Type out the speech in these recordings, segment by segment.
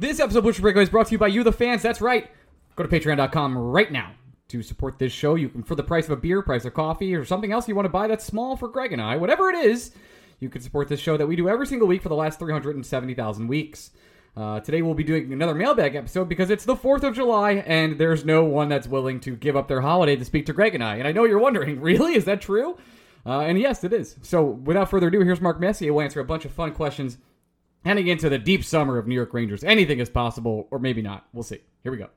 This episode of Blue Shirts Breakaway is brought to you by you, the fans. That's right. Go to patreon.com right now to support this show. You can, for the price of a beer, price of coffee, or something else you want to buy that's small for Greg and I, whatever it is, you can support this show that we do every single week for the last 370,000 weeks. Uh, today we'll be doing another mailbag episode because it's the 4th of July and there's no one that's willing to give up their holiday to speak to Greg and I. And I know you're wondering, really? Is that true? Uh, and yes, it is. So without further ado, here's Mark Messier. We'll answer a bunch of fun questions heading into the deep summer of New York Rangers. Anything is possible, or maybe not. We'll see. Here we go.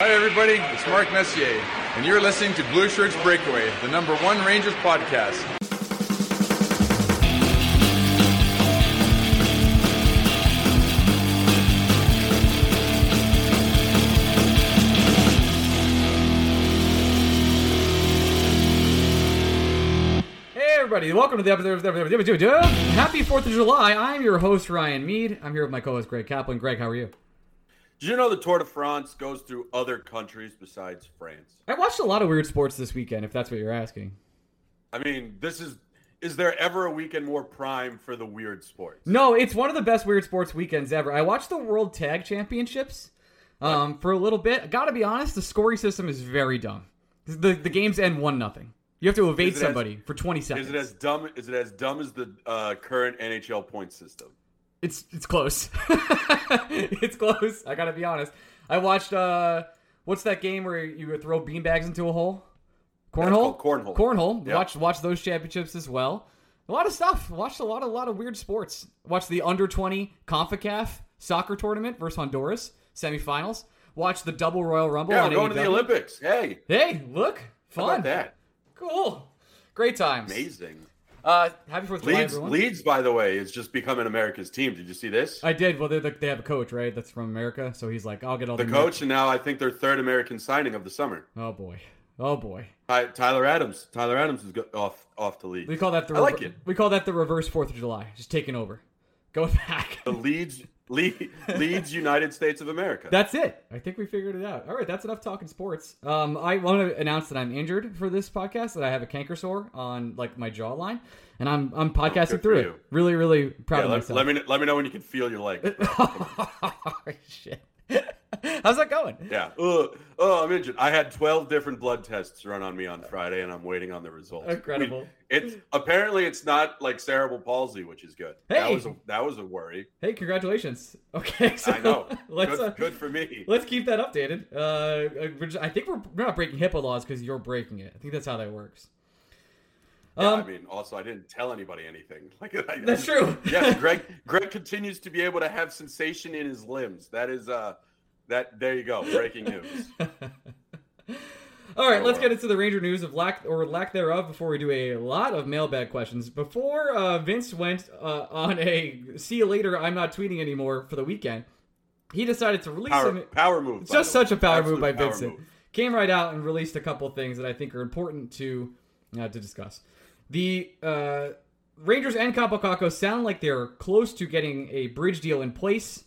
Hi, everybody. It's Mark Messier, and you're listening to Blue Shirts Breakaway, the number one Rangers podcast. Everybody. Welcome to the episode. of Episode. Happy 4th of July. I'm your host, Ryan Mead. I'm here with my co host, Greg Kaplan. Greg, how are you? Did you know the Tour de France goes through other countries besides France? I watched a lot of weird sports this weekend, if that's what you're asking. I mean, this is is there ever a weekend more prime for the weird sports? No, it's one of the best weird sports weekends ever. I watched the World Tag Championships um, for a little bit. Gotta be honest, the scoring system is very dumb. The, the games end 1 nothing. You have to evade it as- somebody for 20 seconds. Is it as dumb? Is it as dumb as the uh, current NHL point system? It's it's close. it's close. I gotta be honest. I watched uh what's that game where you throw beanbags into a hole? Cornhole? cornhole. Cornhole. Yeah. Watch watch those championships as well. A lot of stuff. Watched a lot a lot of weird sports. Watched the under twenty CONCACAF soccer tournament versus Honduras semifinals. Watched the double Royal Rumble. Yeah, going to the Olympics. Hey, Hey, look, how fun. about that? Cool. Great times. Amazing. Uh, happy Fourth of July, Leeds, everyone. Leeds, by the way, is just becoming America's team. Did you see this? I did. Well, the, they have a coach, right? That's from America. So he's like, I'll get all The the coach, and now I think their third American signing of the summer. Oh boy. Oh boy. Ty- Tyler Adams. Tyler Adams is off off to Leeds. We call that the I like it. We call that the reverse Fourth of July. Just taking over, going back. The Leeds, Le- Leeds, United States of America. That's it. I think we figured it out. All right, that's enough talking sports. Um, I want to announce that I'm injured for this podcast. That I have a canker sore on like my jawline, and I'm I'm podcasting good through it. Really, really proud Yeah, of let, myself. let me let me know when you can feel your leg. oh shit. How's that going? Yeah. Ugh. Oh, I'm injured. I had 12 different blood tests run on me on Friday, and I'm waiting on the results. Incredible. I mean, it's apparently it's not like cerebral palsy, which is good. Hey, That was a, that was a worry. Hey, congratulations. Okay, so I know. let's good, uh, good for me. let's keep that updated. Uh, we're just- I think we're, we're not breaking HIPAA laws because you're breaking it. I think that's how that works. Yeah, Um, I mean, also I didn't tell anybody anything. Like I, That's true. yes, Greg. Greg continues to be able to have sensation in his limbs. That is uh, that. There you go. Breaking news. All right, let's get into the Ranger news of lack or lack thereof before we do a lot of mailbag questions. Before uh, Vince went uh, on a see you later, I'm not tweeting anymore for the weekend, he decided to release Power, some. power move. Just such a power Absolute move by power Vincent. move. Came right out and released a couple things that I think are important to uh, to discuss. The uh, Rangers and Kaapo Kakko sound like they're close to getting a bridge deal in place.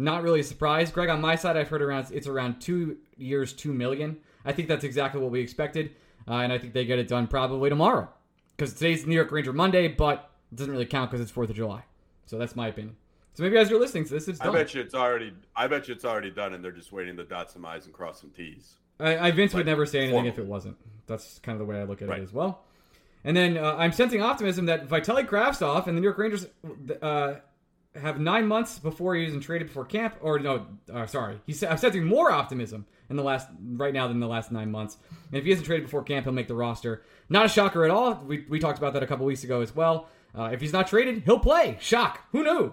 Not really a surprise, Greg. On my side, I've heard around it's around two years, two million. I think that's exactly what we expected, uh, and I think they get it done probably tomorrow because today's New York Ranger Monday, but it doesn't really count because it's Fourth of July. So that's my opinion. So maybe as you're listening to this, it's done. I bet you it's already. I bet you it's already done, and they're just waiting to dot some i's and cross some t's. I, I Vince would never say anything if it wasn't. That's kind of the way I look at Right. it as well. And then uh, I'm sensing optimism that Vitaly Kravtsov and the New York Rangers uh, have nine months before he isn't traded before camp. Or no, uh, sorry, he's I'm sensing more optimism in the last right now than the last nine months. And if he isn't traded before camp, he'll make the roster. Not a shocker at all. We, we talked about that a couple weeks ago as well. Uh, if he's not traded, he'll play. Shock. Who knew?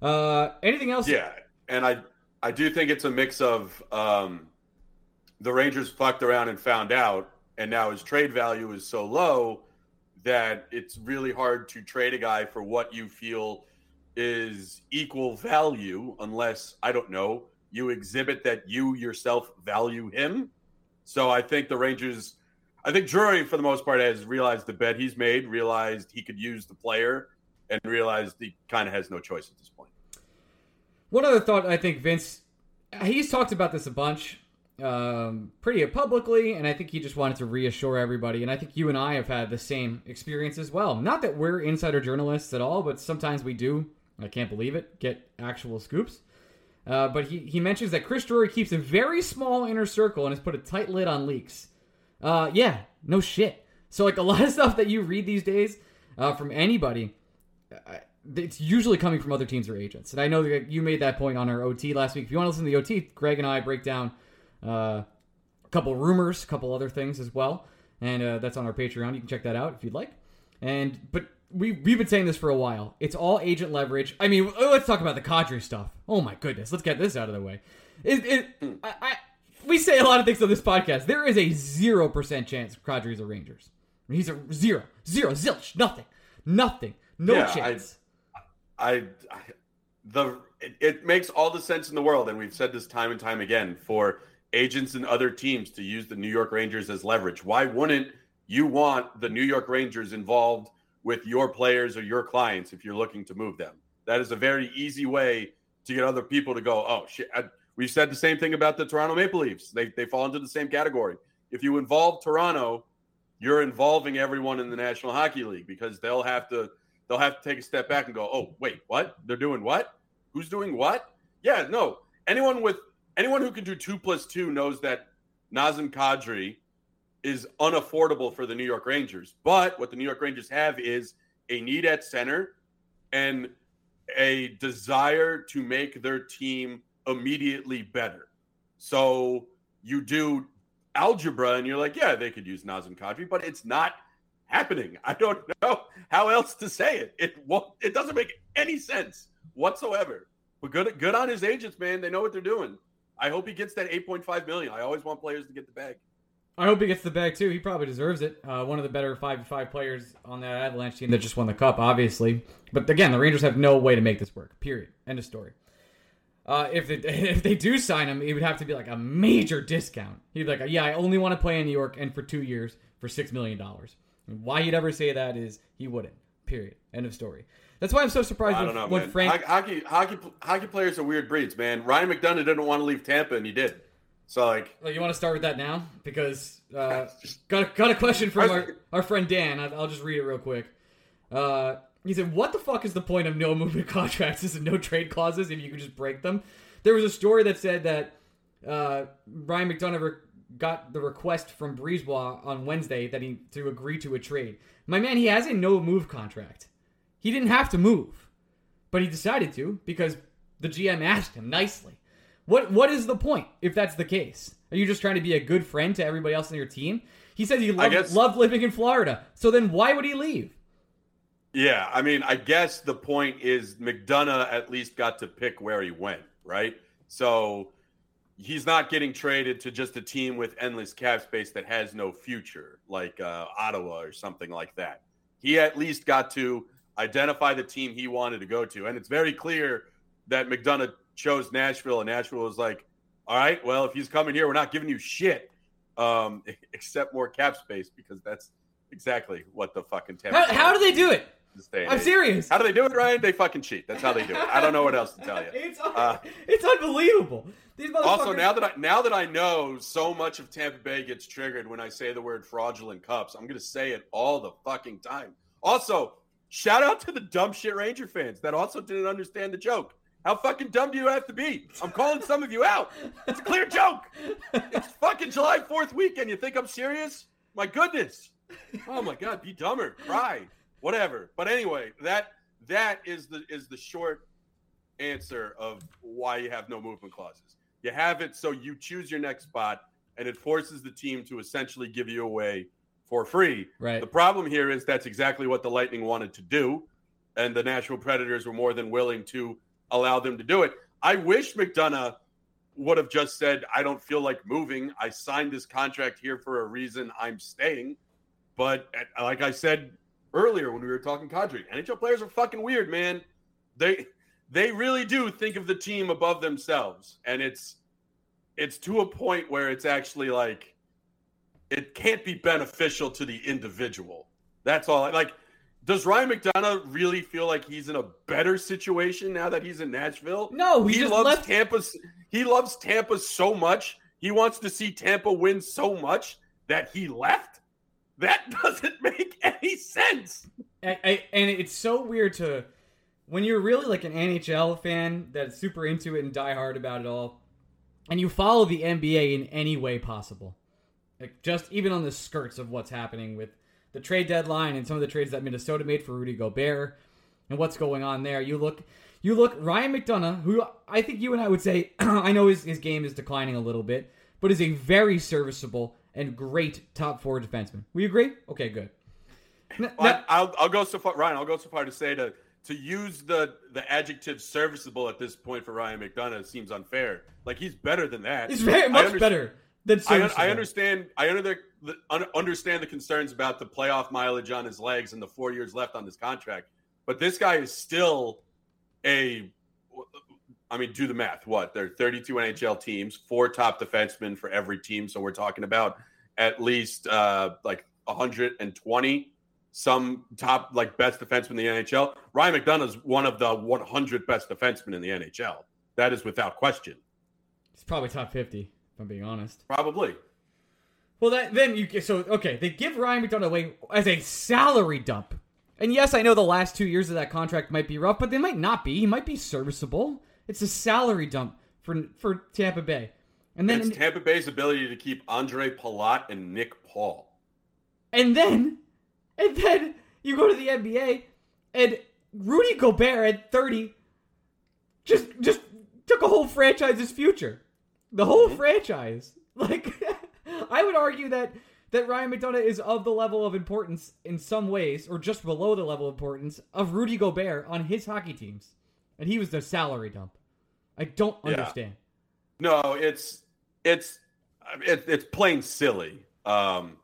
Uh, anything else? Yeah, and I I do think it's a mix of um, the Rangers fucked around and found out, and now his trade value is so low that it's really hard to trade a guy for what you feel is equal value unless I don't know you exhibit that you yourself value him. So I think the Rangers, I think Drury for the most part has realized the bet he's made, realized he could use the player, and realized he kind of has no choice at this point. One other thought I think Vince, he's talked about this a bunch, um, pretty publicly, and I think he just wanted to reassure everybody. And I think you and I have had the same experience as well. Not that we're insider journalists at all, but sometimes we do. I can't believe it. Get actual scoops. Uh, but he, he mentions that Chris Drury keeps a very small inner circle and has put a tight lid on leaks. Uh, yeah, no shit. So like a lot of stuff that you read these days uh, from anybody, it's usually coming from other teams or agents. And I know that you made that point on our OT last week. If you want to listen to the OT, Greg and I break down uh, a couple rumors, a couple other things as well, and uh, that's on our Patreon. You can check that out if you'd like. And but we we've been saying this for a while. It's all agent leverage. I mean, let's talk about the Kadri stuff. Oh my goodness, let's get this out of the way. It, it I, I we say a lot of things on this podcast. There is a zero percent chance Kadri's a Rangers. He's a zero, zero, zilch, nothing, nothing, no Yeah, I- chance. I, I the it, it makes all the sense in the world, and we've said this time and time again for agents and other teams to use the New York Rangers as leverage. Why wouldn't you want the New York Rangers involved with your players or your clients if you're looking to move them? That is a very easy way to get other people to go, oh shit. We've said the same thing about the Toronto Maple Leafs. They they fall into the same category. If you involve Toronto, you're involving everyone in the National Hockey League because they'll have to they'll have to take a step back and go, "Oh, wait, what? They're doing what? Who's doing what?" Yeah, no. Anyone with anyone who can do 2 plus 2 knows that Nazem Kadri is unaffordable for the New York Rangers. But what the New York Rangers have is a need at center and a desire to make their team immediately better. So you do algebra and you're like, yeah, they could use Nazem Kadri, but it's not happening. I don't know how else to say it. It won't, it doesn't make any sense whatsoever. But good good on his agents, man. They know what they're doing. I hope he gets that 8.5 million. I always want players to get the bag. I hope he gets the bag too. He probably deserves it. Uh, one of the better five five players on that Avalanche team that just won the cup, obviously. But again, the Rangers have no way to make this work. Period. End of story. Uh, if it, if they do sign him, it would have to be like a major discount. He'd be like, yeah, I only want to play in New York and for two years for six million dollars. Why he'd ever say that is he wouldn't. Period. End of story. That's why I'm so surprised I when, don't know, when man. Frank. Hockey, hockey, hockey players are weird breeds, man. Ryan McDonagh didn't want to leave Tampa, and he did. So, like, Well, you want to start with that now because uh, got got a question from our, our friend Dan. I- I'll just read it real quick. Uh, he said, "What the fuck is the point of no movement contracts and no trade clauses if you can just break them?" There was a story that said that uh, Brian McDonagh got the request from Brisebois on Wednesday that he to agree to a trade. My man, he has a no move contract. He didn't have to move, but he decided to because the GM asked him nicely. What what is the point if that's the case? Are you just trying to be a good friend to everybody else on your team? He said he loved, guess- loved living in Florida. So then why would he leave? yeah, I mean, I guess the point is McDonagh at least got to pick where he went, right? So he's not getting traded to just a team with endless cap space that has no future, like uh, Ottawa or something like that. He at least got to identify the team he wanted to go to. And it's very clear that McDonagh chose Nashville, and Nashville was like, all right, well, if he's coming here, we're not giving you shit um, except more cap space because that's exactly what the fucking Tampa How, how do they do it? this day and I'm serious. How do they do it, Ryan? They fucking cheat. That's how they do it. I don't know what else to tell you. It's Uh, it's unbelievable. These Also, now that I now that I know so much of Tampa Bay gets triggered when I say the word fraudulent cups, I'm gonna say it all the fucking time. Also, shout out to the dumb shit Ranger fans that also didn't understand the joke. How fucking dumb do you have to be? I'm calling some of you out. It's a clear joke. It's fucking July 4th weekend. You think I'm serious? My goodness. Oh my god, be dumber. Cry. Whatever. But anyway, that that is the is the short answer of why you have no movement clauses. You have it so you choose your next spot and it forces the team to essentially give you away for free. Right. The problem here is that's exactly what the Lightning wanted to do, and the Nashville Predators were more than willing to allow them to do it. I wish McDonagh would have just said, I don't feel like moving. I signed this contract here for a reason. I'm staying. But like I said earlier when we were talking Kadri, NHL players are fucking weird, man. They they really do think of the team above themselves. And it's it's to a point where it's actually like it can't be beneficial to the individual. That's all. Like, does Ryan McDonagh really feel like he's in a better situation now that he's in Nashville? No, he he loves left- Tampa. He loves Tampa so much. He wants to see Tampa win so much that he left. That doesn't make any sense. I, I, and it's so weird to when you're really like an NHL fan that's super into it and die hard about it all, and you follow the NBA in any way possible, like just even on the skirts of what's happening with the trade deadline and some of the trades that Minnesota made for Rudy Gobert and what's going on there, you look. You look Ryan McDonagh, who I think you and I would say I know his, his game is declining a little bit, but is a very serviceable and great top four defenseman. We agree? Okay, good. N- well, I'll, I'll go so far, Ryan. I'll go so far to say to to use the the adjective serviceable at this point for Ryan McDonagh seems unfair. Like he's better than that. He's very much better than serviceable. I, I understand. I under the, understand the concerns about the playoff mileage on his legs and the four years left on this contract, but this guy is still a I mean, do the math. What? There are 32 NHL teams, four top defensemen for every team. So we're talking about at least uh, like 120 some top like best defenseman in the NHL. Ryan McDonagh is one of the 100 best defensemen in the NHL. That is without question. It's probably top 50, if I'm being honest. Probably. Well, that, then you so okay. They give Ryan McDonagh away as a salary dump. And yes, I know the last two years of that contract might be rough, but they might not be. He might be serviceable. It's a salary dump for for Tampa Bay. And then it's Tampa Bay's ability to keep Ondrej Palat and Nick Paul. And then and then you go to the NBA and Rudy Gobert at 30 just just took a whole franchise's future. The whole mm-hmm. franchise. Like I would argue that that Ryan McDonagh is of the level of importance in some ways, or just below the level of importance of Rudy Gobert on his hockey teams. And he was the salary dump. I don't yeah. understand. No, it's it's it, it's plain silly. Um,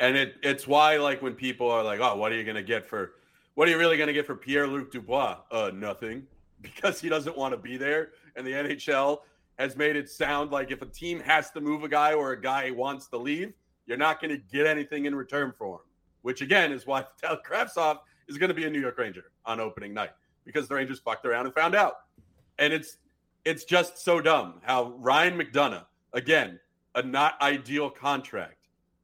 and it it's why like when people are like, "Oh, what are you to get for what are you really going to get for Pierre-Luc Dubois?" Uh, nothing, because he doesn't want to be there and the NHL has made it sound like if a team has to move a guy or a guy wants to leave, you're not going to get anything in return for him. Which again is why Tal Kravtsov is going to be a New York Ranger on opening night because the Rangers fucked around and found out. And it's it's just so dumb how Ryan McDonagh, again, a not ideal contract.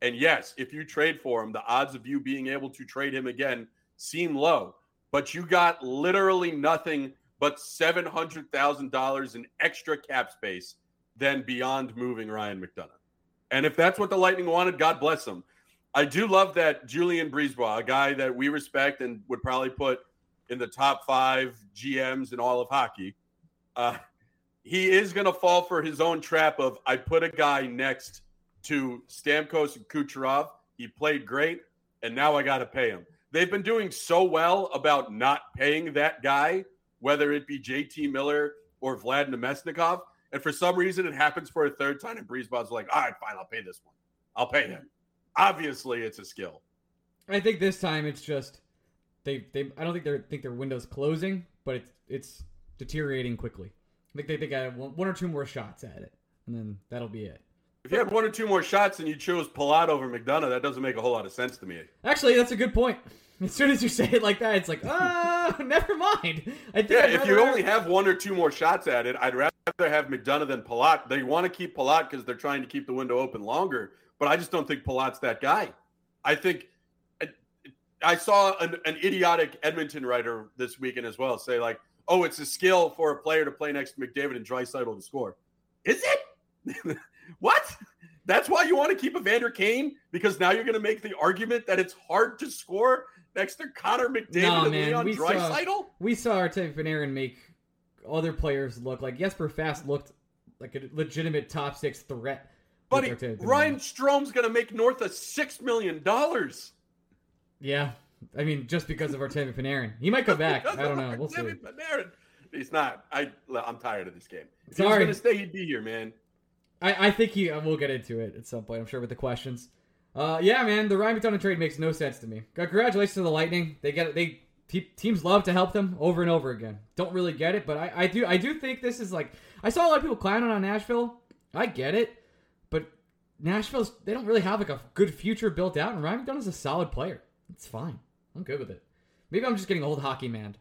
And yes, if you trade for him, the odds of you being able to trade him again seem low. But you got literally nothing but $700,000 in extra cap space than beyond moving Ryan McDonagh. And if that's what the Lightning wanted, God bless them. I do love that Julien BriseBois, a guy that we respect and would probably put in the top five GMs in all of hockey, uh, he is going to fall for his own trap of I put a guy next to Stamkos and Kucherov. He played great, and now I got to pay him. They've been doing so well about not paying that guy, whether it be JT Miller or Vlad Namestnikov. And for some reason, it happens for a third time, and BriseBois's like, all right, fine, I'll pay this one. I'll pay him. Obviously, it's a skill. I think this time it's just they they. I don't think they think their window's closing, but it's it's deteriorating quickly. I think they think I have one or two more shots at it, and then that'll be it. If you had one or two more shots and you chose Palat over McDonagh, that doesn't make a whole lot of sense to me. Actually, that's a good point. As soon as you say it like that, it's like, ah, never mind. I think yeah, if you only have one or two more shots at it, I'd rather have McDonagh than Palat. They want to keep Palat because they're trying to keep the window open longer, but I just don't think Palat's that guy. I think I saw an, an idiotic Edmonton writer this weekend as well say like, oh, it's a skill for a player to play next to McDavid and Draisaitl to score. Is it? what? That's why you want to keep Evander Kane because now you're going to make the argument that it's hard to score next to Connor McDavid no, and man. Leon we Draisaitl. Saw, we saw Artemi Panarin make other players look like Jesper Fast looked like a legitimate top six threat. Buddy, Ryan Strome's going to make north of six million dollars. Yeah, I mean, just because of Artemi Panarin, he might come back. I don't know. We'll see. Panarin. He's not. I I'm tired of this game. If Sorry. he was going to stay, he'd be here, man. I I think he. We'll get into it at some point. I'm sure with the questions. Uh, yeah, man, the Ryan McDonagh trade makes no sense to me. Congratulations to the Lightning. They get they te- teams love to help them over and over again. Don't really get it, but I, I do I do think this is like I saw a lot of people clowning on Nashville. I get it, but Nashville's they don't really have like a good future built out, and Ryan McDonagh's a solid player. It's fine. I'm good with it. Maybe I'm just getting old hockey man.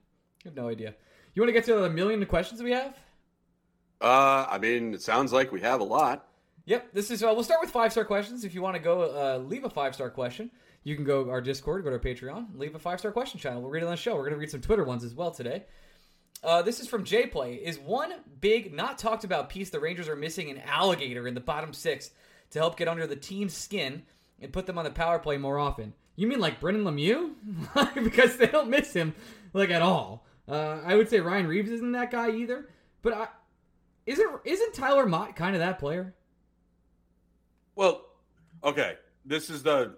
I have no idea. You want to get to the million questions we have? Uh, I mean, it sounds like we have a lot. Yep, this is. Uh, we'll start with five star questions. If you want to go uh, leave a five star question, you can go our Discord, go to our Patreon, leave a five star question channel. We'll read it on the show. We're going to read some Twitter ones as well today. Uh, this is from J Play. Is one big, not talked about piece the Rangers are missing an alligator in the bottom six to help get under the team's skin and put them on the power play more often? You mean like Brendan Lemieux? because they don't miss him like at all. Uh, I would say Ryan Reaves isn't that guy either. But I, isn't isn't Tyler Motte kind of that player? Well, okay. This is the.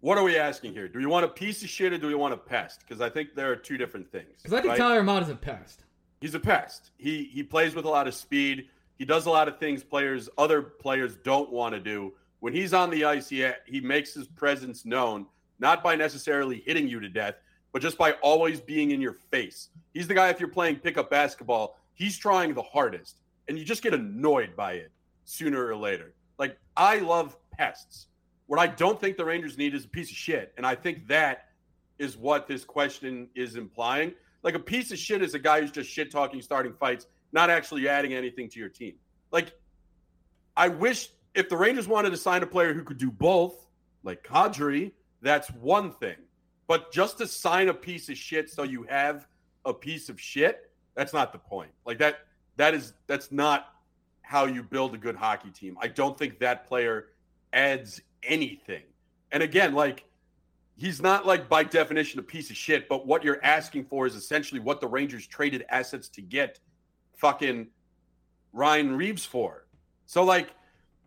What are we asking here? Do we want a piece of shit or do we want a pest? Because I think there are two different things. Because I think right? Tyler Motte is a pest. He's a pest. He he plays with a lot of speed. He does a lot of things players other players don't want to do. When he's on the ice, he he makes his presence known, not by necessarily hitting you to death, but just by always being in your face. He's the guy if you're playing pickup basketball, he's trying the hardest, and you just get annoyed by it sooner or later. Like I love pests. What I don't think the Rangers need is a piece of shit, and I think that is what this question is implying. Like a piece of shit is a guy who's just shit talking, starting fights, not actually adding anything to your team. Like I wish if the Rangers wanted to sign a player who could do both, like Kadri, that's one thing. But just to sign a piece of shit so you have a piece of shit, that's not the point. Like that that is that's not how you build a good hockey team. I don't think that player adds anything. And again, like he's not like by definition a piece of shit, but what you're asking for is essentially what the Rangers traded assets to get fucking Ryan Reaves for. So like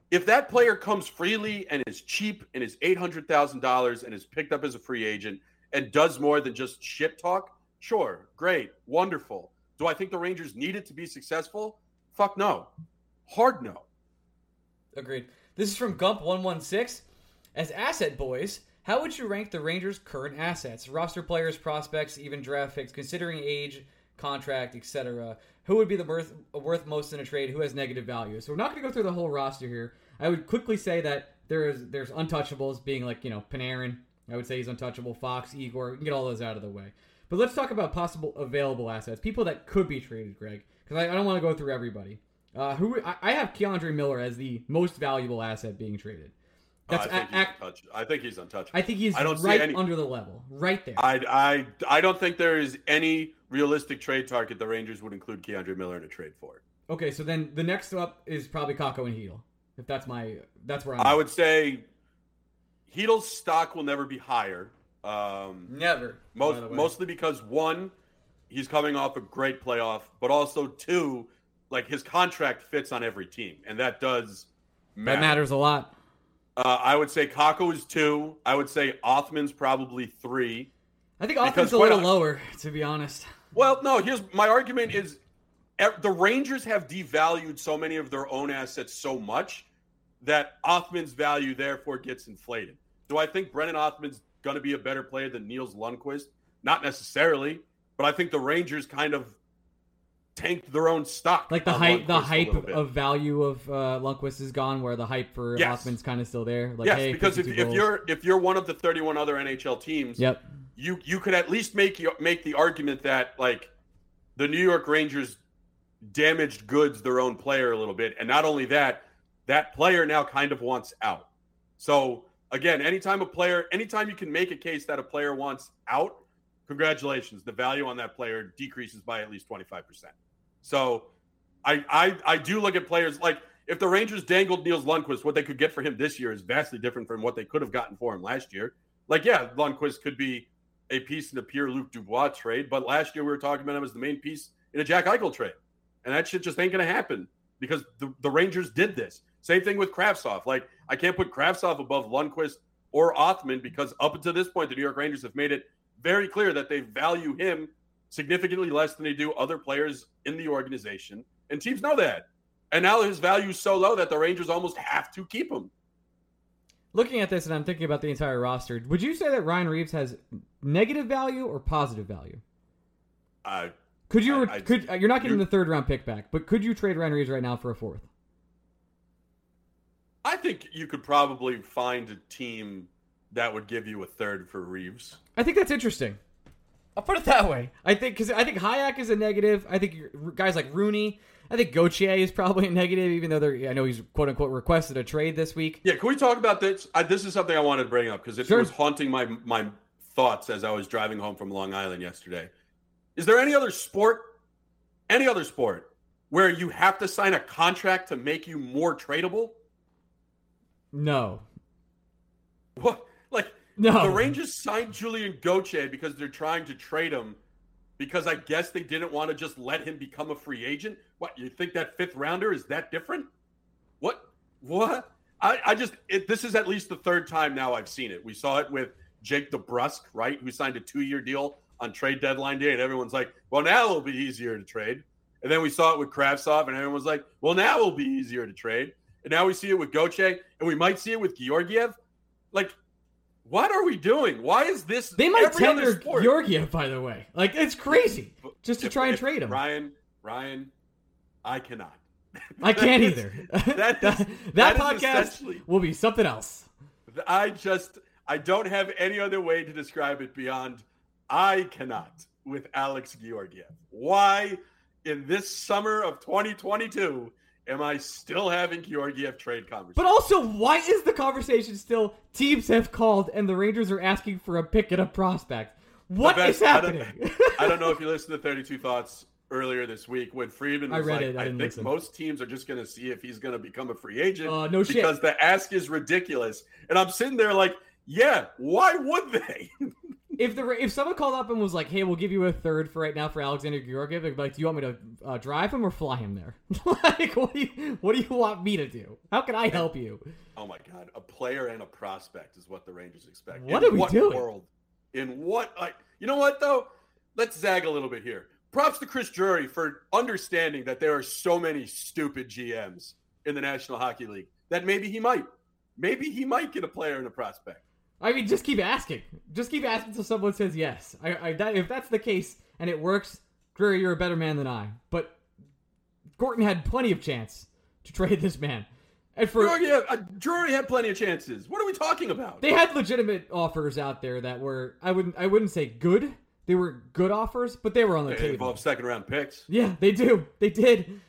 if that player comes freely and is cheap and is $800,000 and is picked up as a free agent and does more than just shit talk, sure, great, wonderful. Do I think the Rangers need it to be successful? Fuck no. Hard no. Agreed. This is from Gump116. As asset boys, how would you rank the Rangers' current assets? Roster players, prospects, even draft picks, considering age, contract, etc. Who would be the worth, worth most in a trade? Who has negative value? So we're not going to go through the whole roster here. I would quickly say that there is there's untouchables being like you know Panarin. I would say he's untouchable. Fox, Igor, get all those out of the way. But let's talk about possible available assets, people that could be traded, Greg, because I, I, don't want to go through everybody. Uh, who I, I have K'Andre Miller as the most valuable asset being traded. That's uh, I, think ac- I think he's untouchable. I think he's I don't right any, under the level, right there. I, I I don't think there is any realistic trade target the Rangers would include K'Andre Miller in a trade for. Okay, so then the next up is probably Kakko and Chytil. If that's my, that's where I'm. I at. would say Chytil's stock will never be higher. Um, never. Most, mostly because one, he's coming off a great playoff, but also two, like his contract fits on every team, and that does matter. That matters a lot. Uh, I would say Kakko is two. I would say Othmann's probably three. I think Othmann's a little lower, to be honest. Well, no. Here's my argument: is the Rangers have devalued so many of their own assets so much that Othmann's value therefore gets inflated. Do I think Brennan Othmann's going to be a better player than Nils Lundkvist? Not necessarily, but I think the Rangers kind of tanked their own stock. Like the hype, the hype of value of uh, Lundkvist is gone, where the hype for yes. Othmann's kind of still there. Like, yes, hey, because if, if, you're if you're one of the 31 other NHL teams, yep. you you could at least make make the argument that like the New York Rangers damaged goods their own player a little bit, and not only that, that player now kind of wants out. So again, anytime a player, anytime you can make a case that a player wants out, congratulations, the value on that player decreases by at least 25%. So I I I do look at players like if the Rangers dangled Nils Lundkvist, what they could get for him this year is vastly different from what they could have gotten for him last year. Like, yeah, Lundkvist could be a piece in the Pierre Luc Dubois trade, but last year we were talking about him as the main piece in a Jack Eichel trade. And that shit just ain't gonna happen because the, the Rangers did this. Same thing with Kravtsov. Like, I can't put Kravtsov above Lundkvist or Othmann because up until this point, the New York Rangers have made it very clear that they value him significantly less than they do other players in the organization. And teams know that. And now his value is so low that the Rangers almost have to keep him. Looking at this and I'm thinking about the entire roster, would you say that Ryan Reaves has negative value or positive value? Uh, could you? I, I, could you're not getting the third round pick back, but could you trade Ryan Reaves right now for a fourth? I think you could probably find a team that would give you a third for Reaves. I think that's interesting. I'll put it that way. I think because I think Hajek is a negative. I think guys like Rooney I think Gauthier is probably a negative, even though they're, I know he's quote unquote requested a trade this week. Yeah, can we talk about this? I, this is something I wanted to bring up because it Sure. was haunting my my thoughts as I was driving home from Long Island yesterday. Is there any other sport, any other sport, where you have to sign a contract to make you more tradable? No. What? No. the Rangers signed Julien Gauthier because they're trying to trade him because I guess they didn't want to just let him become a free agent. What you think that fifth rounder is that different? What? What? I, I just it, this is at least the third time now I've seen it. We saw it with Jake DeBrusk, right, who signed a two-year deal on trade deadline day, and everyone's like, "Well, now it'll be easier to trade." And then we saw it with Kravtsov, and everyone was like, "Well, now it'll be easier to trade." And now we see it with Gauthier, and we might see it with Georgiev. Like, what are we doing? Why is this? They might tender Georgiev, by the way. Like, it's crazy. Just to If- try and trade him. Ryan, Ryan, I cannot. I can't That is- either. that that is- that that is podcast will be something else. I just I don't have any other way to describe it beyond I cannot with Alex Georgiev. Why in this summer of 2022 am I still having Georgiev trade conversations? But also, why is the conversation still teams have called and the Rangers are asking for a pick and a prospect? What is best- I don't- happening? I don't know if you listened to 32 Thoughts earlier this week when Friedman I was read like, it, I I, think listen." most teams are just going to see if he's going to become a free agent Uh, no shit. because the ask is ridiculous. And I'm sitting there like, yeah, why would they? if the if someone called up and was like, "Hey, we'll give you a third for right now for Alexander Georgiev," they'd be like, "Do you want me to uh, drive him or fly him there? like, what do you what do you want me to do? How can I help you?" oh my God, a player and a prospect is what the Rangers expect. What In are we what doing? World? In what? Like, you know what though? Let's zag a little bit here. Props to Chris Drury for understanding that there are so many stupid GMs in the National Hockey League that maybe he might, maybe he might get a player and a prospect. I mean, just keep asking. Just keep asking until someone says yes. I, I that, if that's the case and it works, Drury, you're a better man than I. But Gorton had plenty of chance to trade this man, and for Drury, yeah, uh, Drury had plenty of chances. What are we talking about? they had legitimate offers out there that were I wouldn't I wouldn't say good. They were good offers, but they were on the They table. involve second round picks. Yeah, they do. They did.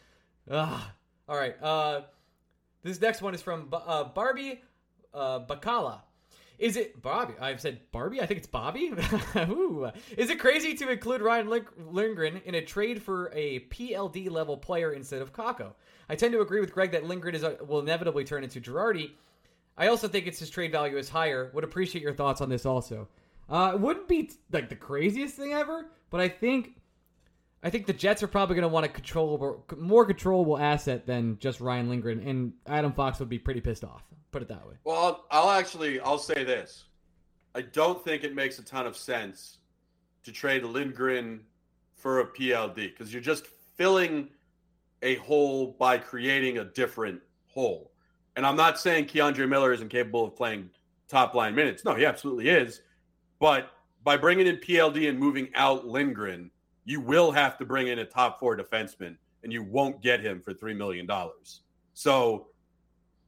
Ah. All right. Uh, this next one is from B- uh, Barbie uh, Bacala. Is it Bobby? I've said Barbie. I think it's Bobby. Ooh. Is it crazy to include Ryan Lindgren in a trade for a PLD level player instead of Kakko? I tend to agree with Greg that Lindgren is, will inevitably turn into Girardi. I also think it's his trade value is higher. Would appreciate your thoughts on this also. Uh, it wouldn't be like the craziest thing ever, but I think I think the Jets are probably going to want a controllable, more controllable asset than just Ryan Lindgren, and Adam Fox would be pretty pissed off. Put it that way. Well, I'll, I'll actually I'll say this. I don't think it makes a ton of sense to trade Lindgren for a PLD because you're just filling a hole by creating a different hole. And I'm not saying K'Andre Miller isn't capable of playing top line minutes. No, he absolutely is. But by bringing in PLD and moving out Lindgren, you will have to bring in a top four defenseman, and you won't get him for three million dollars. So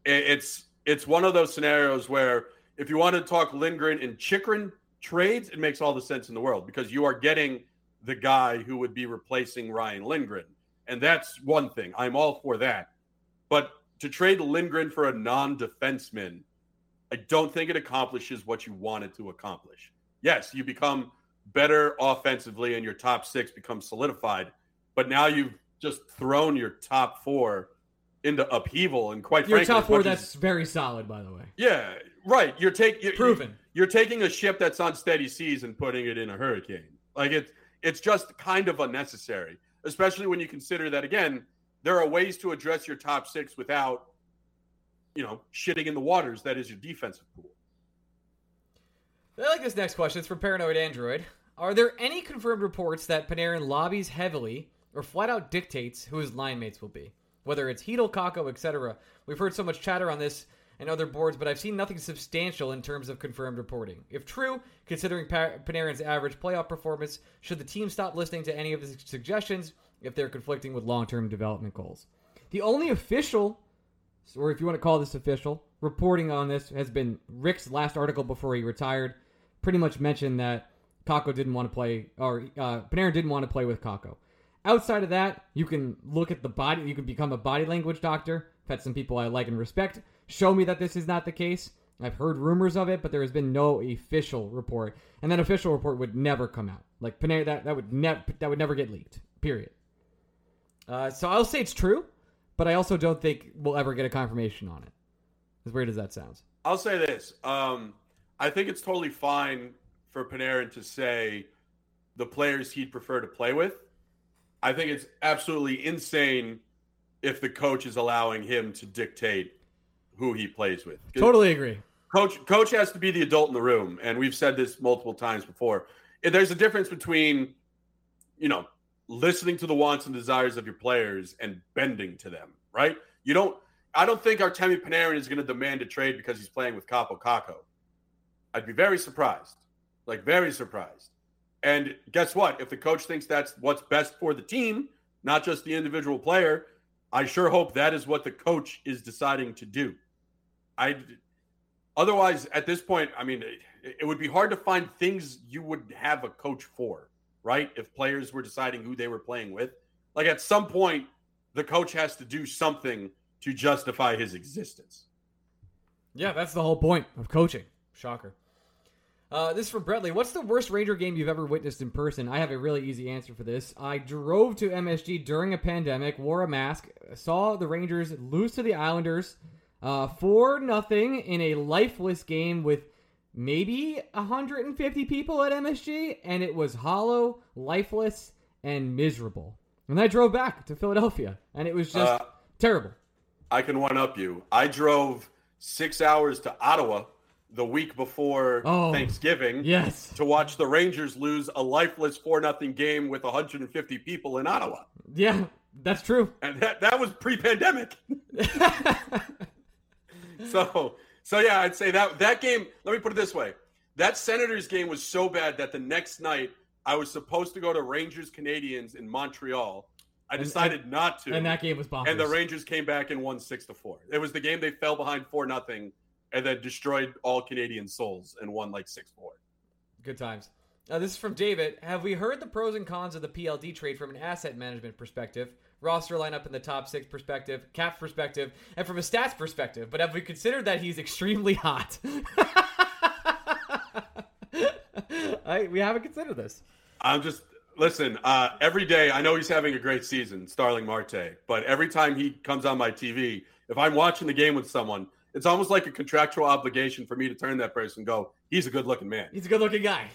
it's it's one of those scenarios where if you want to talk Lindgren and Chychrun trades, it makes all the sense in the world because you are getting the guy who would be replacing Ryan Lindgren. And that's one thing. I'm all for that. But to trade Lindgren for a non defenseman, I don't think it accomplishes what you wanted to accomplish. Yes, you become better offensively and your top six becomes solidified, but now you've just thrown your top four into upheaval. And quite Your frankly, top four, that's very solid, by the way. yeah, right. You're taking Proven. You're taking a ship that's on steady seas and putting it in a hurricane. Like it's it's just kind of unnecessary, especially when you consider that again, there are ways to address your top six without, you know, shitting in the waters that is your defensive pool. I like this next question. It's from Paranoid Android. Are there any confirmed reports that Panarin lobbies heavily or flat out dictates who his line mates will be? Whether it's Hedel, Kakko, etc. We've heard so much chatter on this and other boards, but I've seen nothing substantial in terms of confirmed reporting. If true, considering pa- Panarin's average playoff performance, should the team stop listening to any of his suggestions if they're conflicting with long term development goals? The only official or if you want to call this official, reporting on this has been Rick's last article before he retired. Pretty much mentioned that Kakko didn't want to play, or uh, Panarin didn't want to play with Kakko. Outside of that, you can look at the body. You can become a body language doctor. I've had some people I like and respect show me that this is not the case. I've heard rumors of it, but there has been no official report, and that official report would never come out. Like Panarin, that that would never that would never get leaked. Period. Uh, so I'll say it's true, but I also don't think we'll ever get a confirmation on it. As weird as that sounds. I'll say this. Um, I think it's totally fine for Panarin to say the players he'd prefer to play with. I think it's absolutely insane if the coach is allowing him to dictate who he plays with. Totally agree. Coach coach has to be the adult in the room, and we've said this multiple times before. There's a difference between, you know, listening to the wants and desires of your players and bending to them, right? You don't I don't think Artemi Panarin is going to demand a trade because he's playing with Kaapo Kakko. I'd be very surprised. Like very surprised. And guess what? If the coach thinks that's what's best for the team, not just the individual player, I sure hope that is what the coach is deciding to do. I otherwise at this point, I mean, it, it would be hard to find things you would have a coach for, right? If players were deciding who they were playing with, like at some point, the coach has to do something to justify his existence. Yeah, that's the whole point of coaching. Shocker. Uh, this is from Brentley. What's the worst Ranger game you've ever witnessed in person? I have a really easy answer for this. I drove to MSG during a pandemic, wore a mask, saw the Rangers lose to the Islanders uh, for nothing in a lifeless game with maybe 150 people at MSG, and it was hollow, lifeless, and miserable. And I drove back to Philadelphia, and it was just uh, terrible. I can one up you. I drove six hours to Ottawa the week before oh, Thanksgiving. Yes. To watch the Rangers lose a lifeless 4 nothing game with 150 people in Ottawa. Yeah, that's true. And that, that was pre pandemic. so so yeah, I'd say that that game, let me put it this way. That Senators game was so bad that the next night I was supposed to go to Rangers Canadiens in Montreal I decided and, not to. And that game was bonkers. And the Rangers came back and won six to four. It was the game they fell behind four nothing, and then destroyed all Canadian souls and won like six four. Good times. Uh, this is from David. Have we heard the pros and cons of the PLD trade from an asset management perspective, roster lineup in the top six perspective, cap perspective, and from a stats perspective? But have we considered that he's extremely hot? I, we haven't considered this. I'm just Listen, uh, every day I know he's having a great season, Starling Marte, but every time he comes on my TV, if I'm watching the game with someone, it's almost like a contractual obligation for me to turn that person and go, he's a good looking man. He's a good looking guy.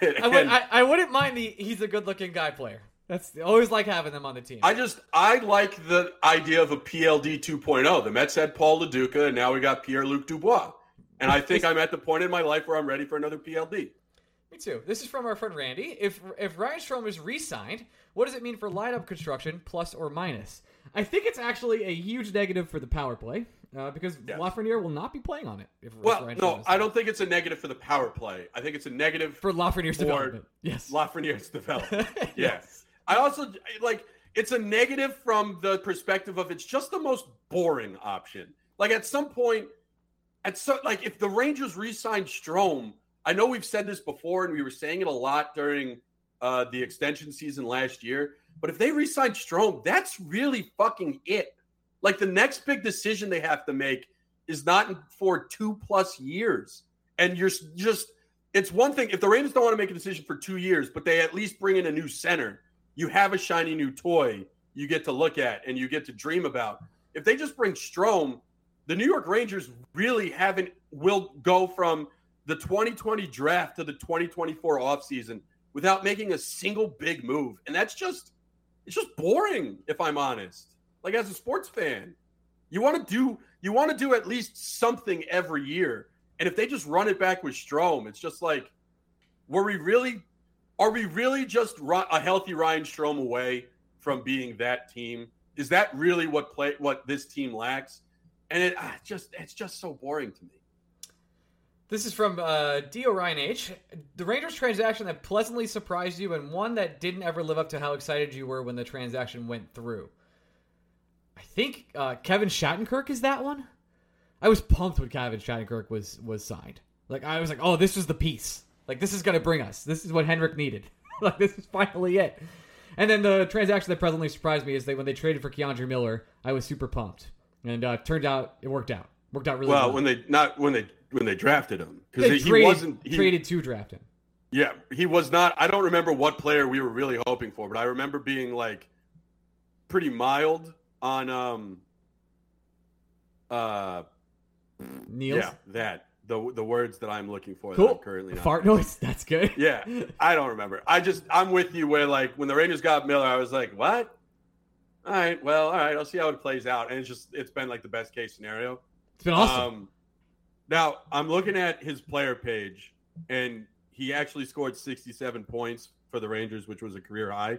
and, I, would, I, I wouldn't mind the he's a good looking guy player. That's always like having them on the team. I just I like the idea of a PLD 2.0. The Mets had Paul Lo Duca, and now we got Pierre Luc Dubois. And I think I'm at the point in my life where I'm ready for another PLD. Me too. This is from our friend Randy. If if Ryan Strome is re-signed, what does it mean for lineup construction, plus or minus? I think it's actually a huge negative for the power play uh, because yes. Lafreniere will not be playing on it. If well, no, I don't think it's a negative for the power play. I think it's a negative for Lafreniere's development. Yes, Lafreniere's development. yes. yes. I also like it's a negative from the perspective of it's just the most boring option. Like at some point, at so like if the Rangers re-signed Strome I know we've said this before, and we were saying it a lot during uh, the extension season last year. But if they resign Strome, that's really fucking it. Like the next big decision they have to make is not for two plus years. And you're just, it's one thing if the Rangers don't want to make a decision for two years, but they at least bring in a new center, you have a shiny new toy you get to look at and you get to dream about. If they just bring Strome, the New York Rangers really haven't, will go from the 2020 draft to the 2024 offseason without making a single big move. And that's just it's just boring if I'm honest. Like as a sports fan, you want to do you want to do at least something every year. And if they just run it back with Strome, it's just like were we really are we really just a healthy Ryan Strome away from being that team? Is that really what play what this team lacks? And it ah, just it's just so boring to me. This is from uh, D. Orion H. The Rangers transaction that pleasantly surprised you and one that didn't ever live up to how excited you were when the transaction went through. I think uh, Kevin Shattenkirk is that one. I was pumped when Kevin Shattenkirk was was signed. Like I was like, oh, this was the piece. Like this is gonna bring us. This is what Henrik needed. like this is finally it. And then the transaction that presently surprised me is that when they traded for K'Andre Miller, I was super pumped, and uh, turned out it worked out. Worked out really Well, well. when they not when they when they drafted him because he wasn't he, traded to draft him. Yeah, he was not. I don't remember what player we were really hoping for, but I remember being like pretty mild on um uh Niels. yeah that the the words that I'm looking for that I'm currently. Fart noise. That's good. Yeah, I don't remember. I just I'm with you where like when the Rangers got Miller, I was like, what? All right, well, all right, I'll see how it plays out, and it's just it's been like the best case scenario. It's been awesome. Um, now I'm looking at his player page, and he actually scored 67 points for the Rangers, which was a career high.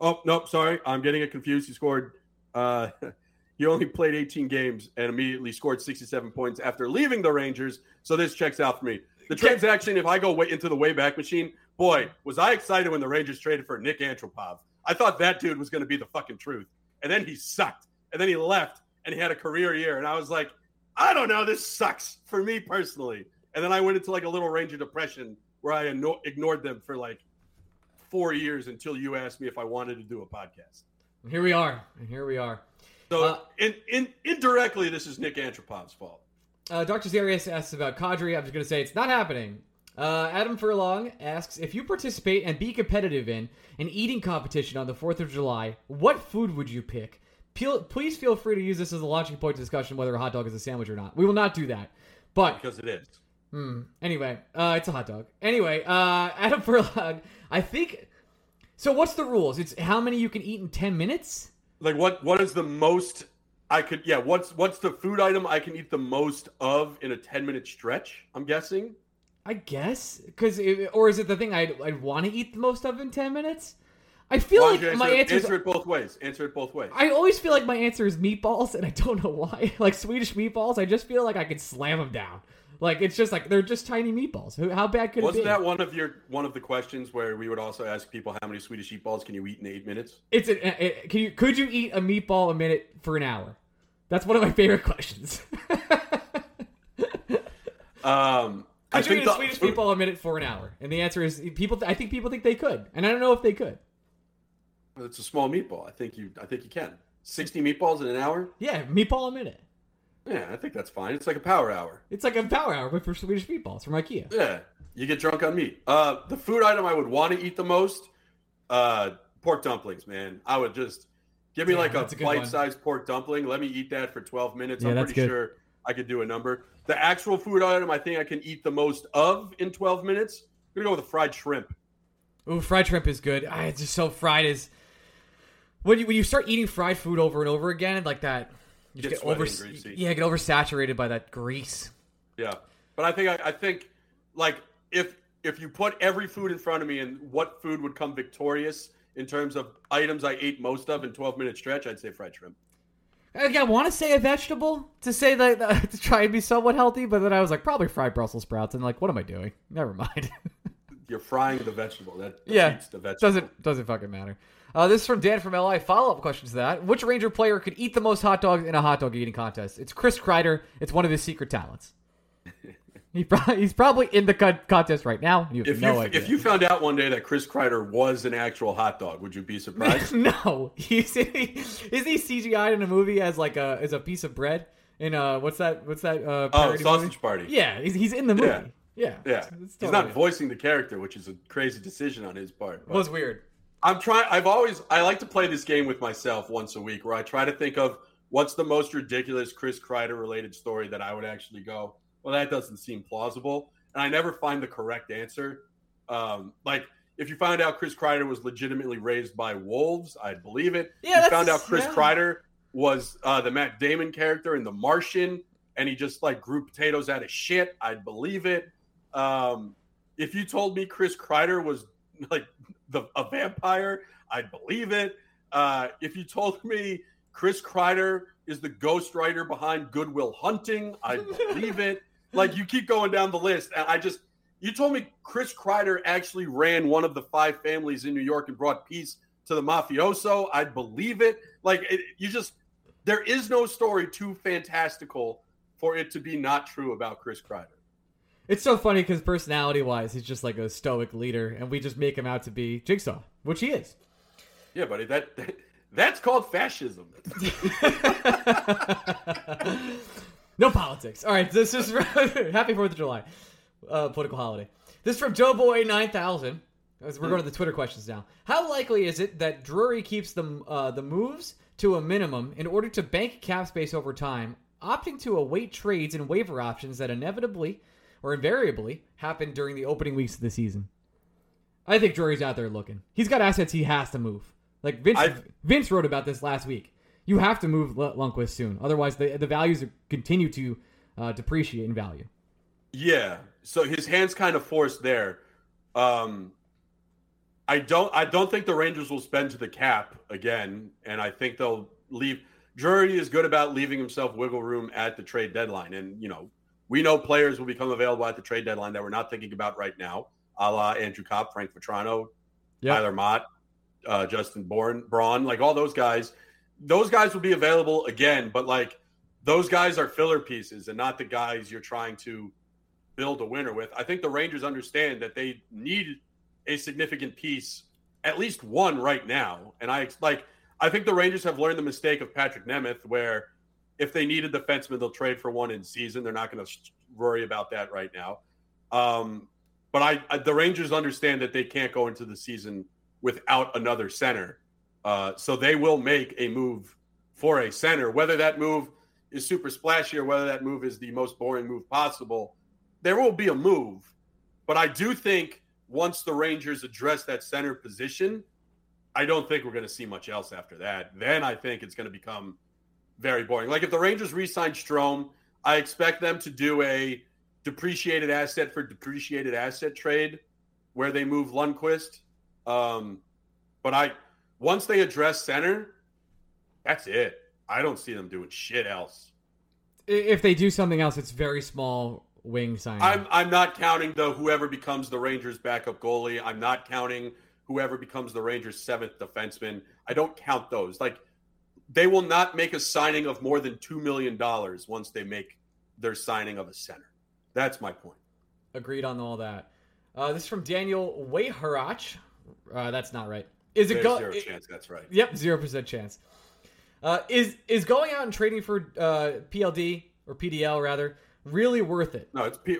Oh nope, sorry, I'm getting it confused. He scored. Uh, he only played 18 games and immediately scored 67 points after leaving the Rangers. So this checks out for me. The transaction, if I go way into the Wayback Machine, boy, was I excited when the Rangers traded for Nik Antropov. I thought that dude was going to be the fucking truth, and then he sucked, and then he left, and he had a career year, and I was like, I don't know, this sucks for me personally. And then I went into like a little Ranger depression where I igno- ignored them for like four years until you asked me if I wanted to do a podcast. here we are. And here we are. So Uh, in, in, indirectly, this is Nik Antropov's fault. Uh, Dr. Zarius asks about Kadri. I'm just going to say it's not happening. Uh, Adam Furlong asks if you participate and be competitive in an eating competition on the 4th of July, what food would you pick? Please feel free to use this as a launching point to discussion whether a hot dog is a sandwich or not. We will not do that. But Because it is. Hmm. Anyway, uh, it's a hot dog. Anyway, uh, Adam Furlong, I think. So, what's the rules? It's how many you can eat in ten minutes. Like what what is the most I could yeah, what's what's the food item I can eat the most of in a 10 minute stretch? I'm guessing. I guess, because or is it the thing I I want to eat the most of in ten minutes? I feel like don't my answer, answer. answer it both ways. Answer it both ways. I always feel like my answer is meatballs, and I don't know why. Like Swedish meatballs, I just feel like I could slam them down. Like it's just like they're just tiny meatballs. How bad could Wasn't it be? Wasn't that one of your one of the questions where we would also ask people how many Swedish meatballs can you eat in 8 minutes? It's a, it, can you could you eat a meatball a minute for an hour? That's one of my favorite questions. Um I you think eat the a Swedish meatball a minute for an hour? And the answer is people. I think people think they could, and I don't know if they could. It's a small meatball. I think you I think you can. 60 meatballs in an hour? Yeah, meatball a minute. Yeah, I think that's fine. It's like a power hour. It's like a power hour, but for Swedish meatballs from IKEA. Yeah, you get drunk on meat. Uh, the food item I would want to eat the most, uh, pork dumplings. Man, I would just give me Yeah, like a a bite-sized pork dumpling. Let me eat that for twelve minutes. Yeah, I'm pretty good. sure I could do a number. The actual food item I think I can eat the most of in twelve minutes. I'm gonna go with a fried shrimp. Ooh, fried shrimp is good. Ah, it's just so fried is when you when you start eating fried food over and over again like that. You Get get over yeah, get oversaturated by that grease. Yeah, but I think I, I think like if if you put every food in front of me and what food would come victorious in terms of items I ate most of in twelve minute stretch, I'd say fried shrimp. Like, I want to say a vegetable to say that to try and be somewhat healthy, but then I was like probably fried Brussels sprouts, and like what am I doing? Never mind. You're frying the vegetable. That Yeah, the vegetable. doesn't doesn't fucking matter. Uh, this is from Dan from LI. Follow up question to that: Which Ranger player could eat the most hot dogs in a hot dog eating contest? It's Chris Kreider. It's one of his secret talents. he he's probably in the con- contest right now. You have If no you idea. if you found out one day that Chris Kreider was an actual hot dog, would you be surprised? no, he's is he CGI'd in a movie as like a as a piece of bread in uh what's that what's that uh oh, sausage movie? party. Yeah, he's, he's in the movie. Yeah. Yeah, yeah. It's- it's He's totally- not voicing the character, which is a crazy decision on his part. It was weird. I'm trying. I've always. I like to play this game with myself once a week, where I try to think of what's the most ridiculous Chris Kreider related story that I would actually go. Well, that doesn't seem plausible, and I never find the correct answer. Um, like if you found out Chris Kreider was legitimately raised by wolves, I'd believe it. Yeah, you found out Chris yeah. Kreider was uh, the Matt Damon character in The Martian, and he just like grew potatoes out of shit. I'd believe it. Um, if you told me Chris Kreider was like the a vampire, I'd believe it. Uh, if you told me Chris Kreider is the ghostwriter behind Goodwill Hunting, I'd believe it. Like you keep going down the list, and I just you told me Chris Kreider actually ran one of the five families in New York and brought peace to the mafioso. I'd believe it. Like it, you just there is no story too fantastical for it to be not true about Chris Kreider. It's so funny because personality wise, he's just like a stoic leader, and we just make him out to be Jigsaw, which he is. Yeah, buddy, that, that that's called fascism. no politics. All right, this is happy Fourth of July, uh, political holiday. This is from Joe Boy nine thousand. We're going to the Twitter questions now. How likely is it that Drury keeps the uh, the moves to a minimum in order to bank cap space over time, opting to await trades and waiver options that inevitably or invariably happen during the opening weeks of the season? I think Drury's out there looking. He's got assets he has to move. Like Vince, I've- Vince wrote about this last week. You have to move Lundkvist soon, otherwise the the values continue to uh, depreciate in value. Yeah. So his hands kind of forced there. Um I don't I don't think the Rangers will spend to the cap again, and I think they'll leave Drury is good about leaving himself wiggle room at the trade deadline. And you know, we know players will become available at the trade deadline that we're not thinking about right now, a la Andrew Copp, Frank Vatrano, Yep. Tyler Motte, uh, Justin Bourne, Braun, like all those guys. Those guys will be available again, but like those guys are filler pieces and not the guys you're trying to build a winner with. I think the Rangers understand that they need a significant piece, at least one right now. And I like I think the Rangers have learned the mistake of Patrik Nemeth, where if they need a defenseman, they'll trade for one in season. They're not going to worry about that right now. Um, but I, I, the Rangers understand that they can't go into the season without another center. Uh, so they will make a move for a center, whether that move is super splashy or whether that move is the most boring move possible. There will be a move, but I do think once the Rangers address that center position, I don't think we're going to see much else after that. Then I think it's going to become very boring. Like if the Rangers re-sign Strome, I expect them to do a depreciated asset for depreciated asset trade where they move Lundkvist. Um, but I once they address center, that's it. I don't see them doing shit else. If they do something else, it's very small wing signing. I'm I'm not counting the whoever becomes the Rangers backup goalie. I'm not counting whoever becomes the Rangers seventh defenseman. I don't count those. Like they will not make a signing of more than two million dollars once they make their signing of a center. That's my point. Agreed on all that. Uh, this is from Daniel Wayharach. Uh, that's not right. Is it go? zero it- chance that's right. Yep, zero percent chance. Uh, is is going out and trading for uh, PLD or PDL rather really worth it? No, it's P,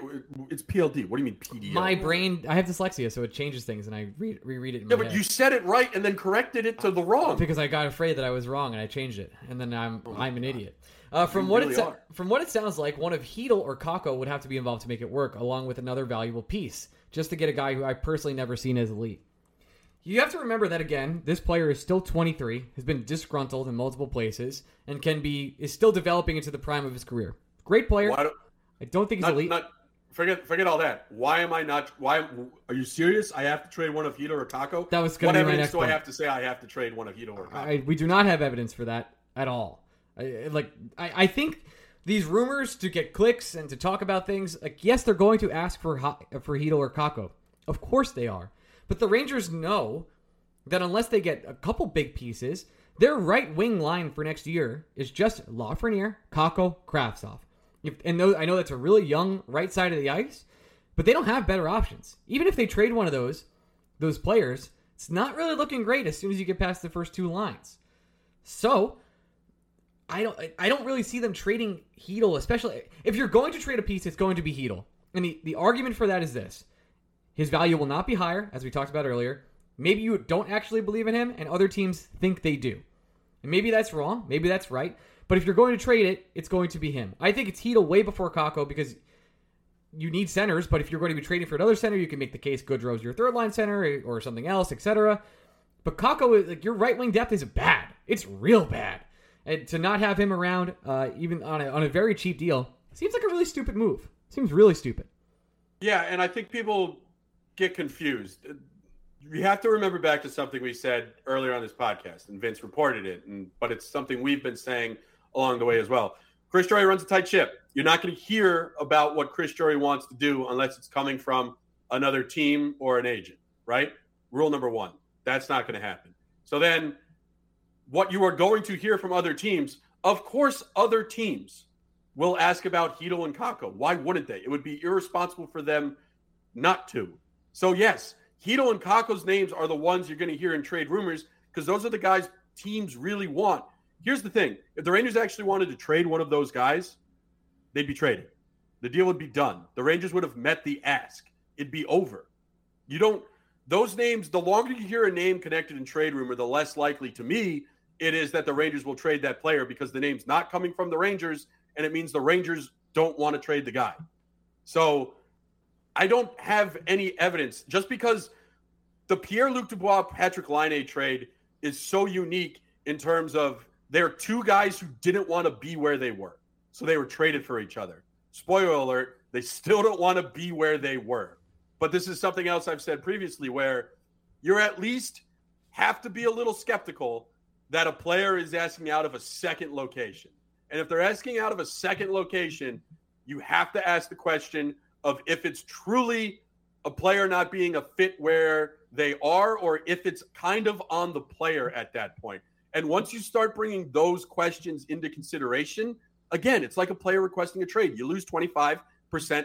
it's PLD. What do you mean PDL? My brain, I have dyslexia, so it changes things, and I re- reread it. Yeah, but head. you said it right and then corrected it to the wrong. because I got afraid that I was wrong and I changed it, and then I'm I'm an idiot. Uh, from You what really it from what it sounds like, one of Chytil or Kakko would have to be involved to make it work, along with another valuable piece, just to get a guy who I personally never seen as elite. You have to remember that again, this player is still 23, has been disgruntled in multiple places, and can be is still developing into the prime of his career. Great player. Why don't, I don't think he's not, elite. not forget forget all that. Why am I not? Why are you serious? I have to trade one of Chytil or Kakko. That was what evidence do. I have to say I have to trade one of Chytil or Kakko? I, we do not have evidence for that at all. I, like, I, I think these rumors to get clicks and to talk about things, like, yes, they're going to ask for for Chytil or Kakko. Of course they are. But the Rangers know that unless they get a couple big pieces, their right wing line for next year is just Lafreniere, Kakko, Kravtsov. If, and those, I know that's a really young right side of the ice, but they don't have better options. Even if they trade one of those, those players, it's not really looking great as soon as you get past the first two lines. So, I don't I don't really see them trading Chytil, especially if you're going to trade a piece, it's going to be Chytil. And the, the argument for that is this. His value will not be higher, as we talked about earlier. Maybe you don't actually believe in him, and other teams think they do. And maybe that's wrong, maybe that's right. But if you're going to trade it, it's going to be him. I think it's Chytil way before Kakko because you need centers, but if you're going to be trading for another center, you can make the case Goodrow's your third line center or something else, etc. But Kakko, like your right wing depth is bad. It's real bad, and to not have him around, uh, even on a, on a very cheap deal, seems like a really stupid move. Seems really stupid. Yeah, and I think people get confused. You have to remember back to something we said earlier on this podcast, and Vince reported it, and but it's something we've been saying along the way as well. Chris Drury runs a tight ship. You're not going to hear about what Chris Drury wants to do unless it's coming from another team or an agent, right? Rule number one. That's not going to happen. So then, what you are going to hear from other teams, of course, other teams will ask about Chytil and Kakko. Why wouldn't they? It would be irresponsible for them not to. So yes, Chytil and Kakko's names are the ones you're going to hear in trade rumors because those are the guys teams really want. Here's the thing: if the Rangers actually wanted to trade one of those guys, they'd be traded. The deal would be done. The Rangers would have met the ask. It'd be over. You don't those names, the longer you hear a name connected in trade rumor, the less likely to me it is that the Rangers will trade that player because the name's not coming from the Rangers, and it means the Rangers don't want to trade the guy. So I don't have any evidence just because the Pierre Luc Dubois Patrick Laine trade is so unique in terms of they're two guys who didn't want to be where they were. So they were traded for each other. Spoiler alert, they still don't want to be where they were. But this is something else I've said previously where you're at least have to be a little skeptical that a player is asking out of a second location. And if they're asking out of a second location, you have to ask the question of if it's truly a player not being a fit where they are or if it's kind of on the player at that point. And once you start bringing those questions into consideration, again, it's like a player requesting a trade. You lose 25%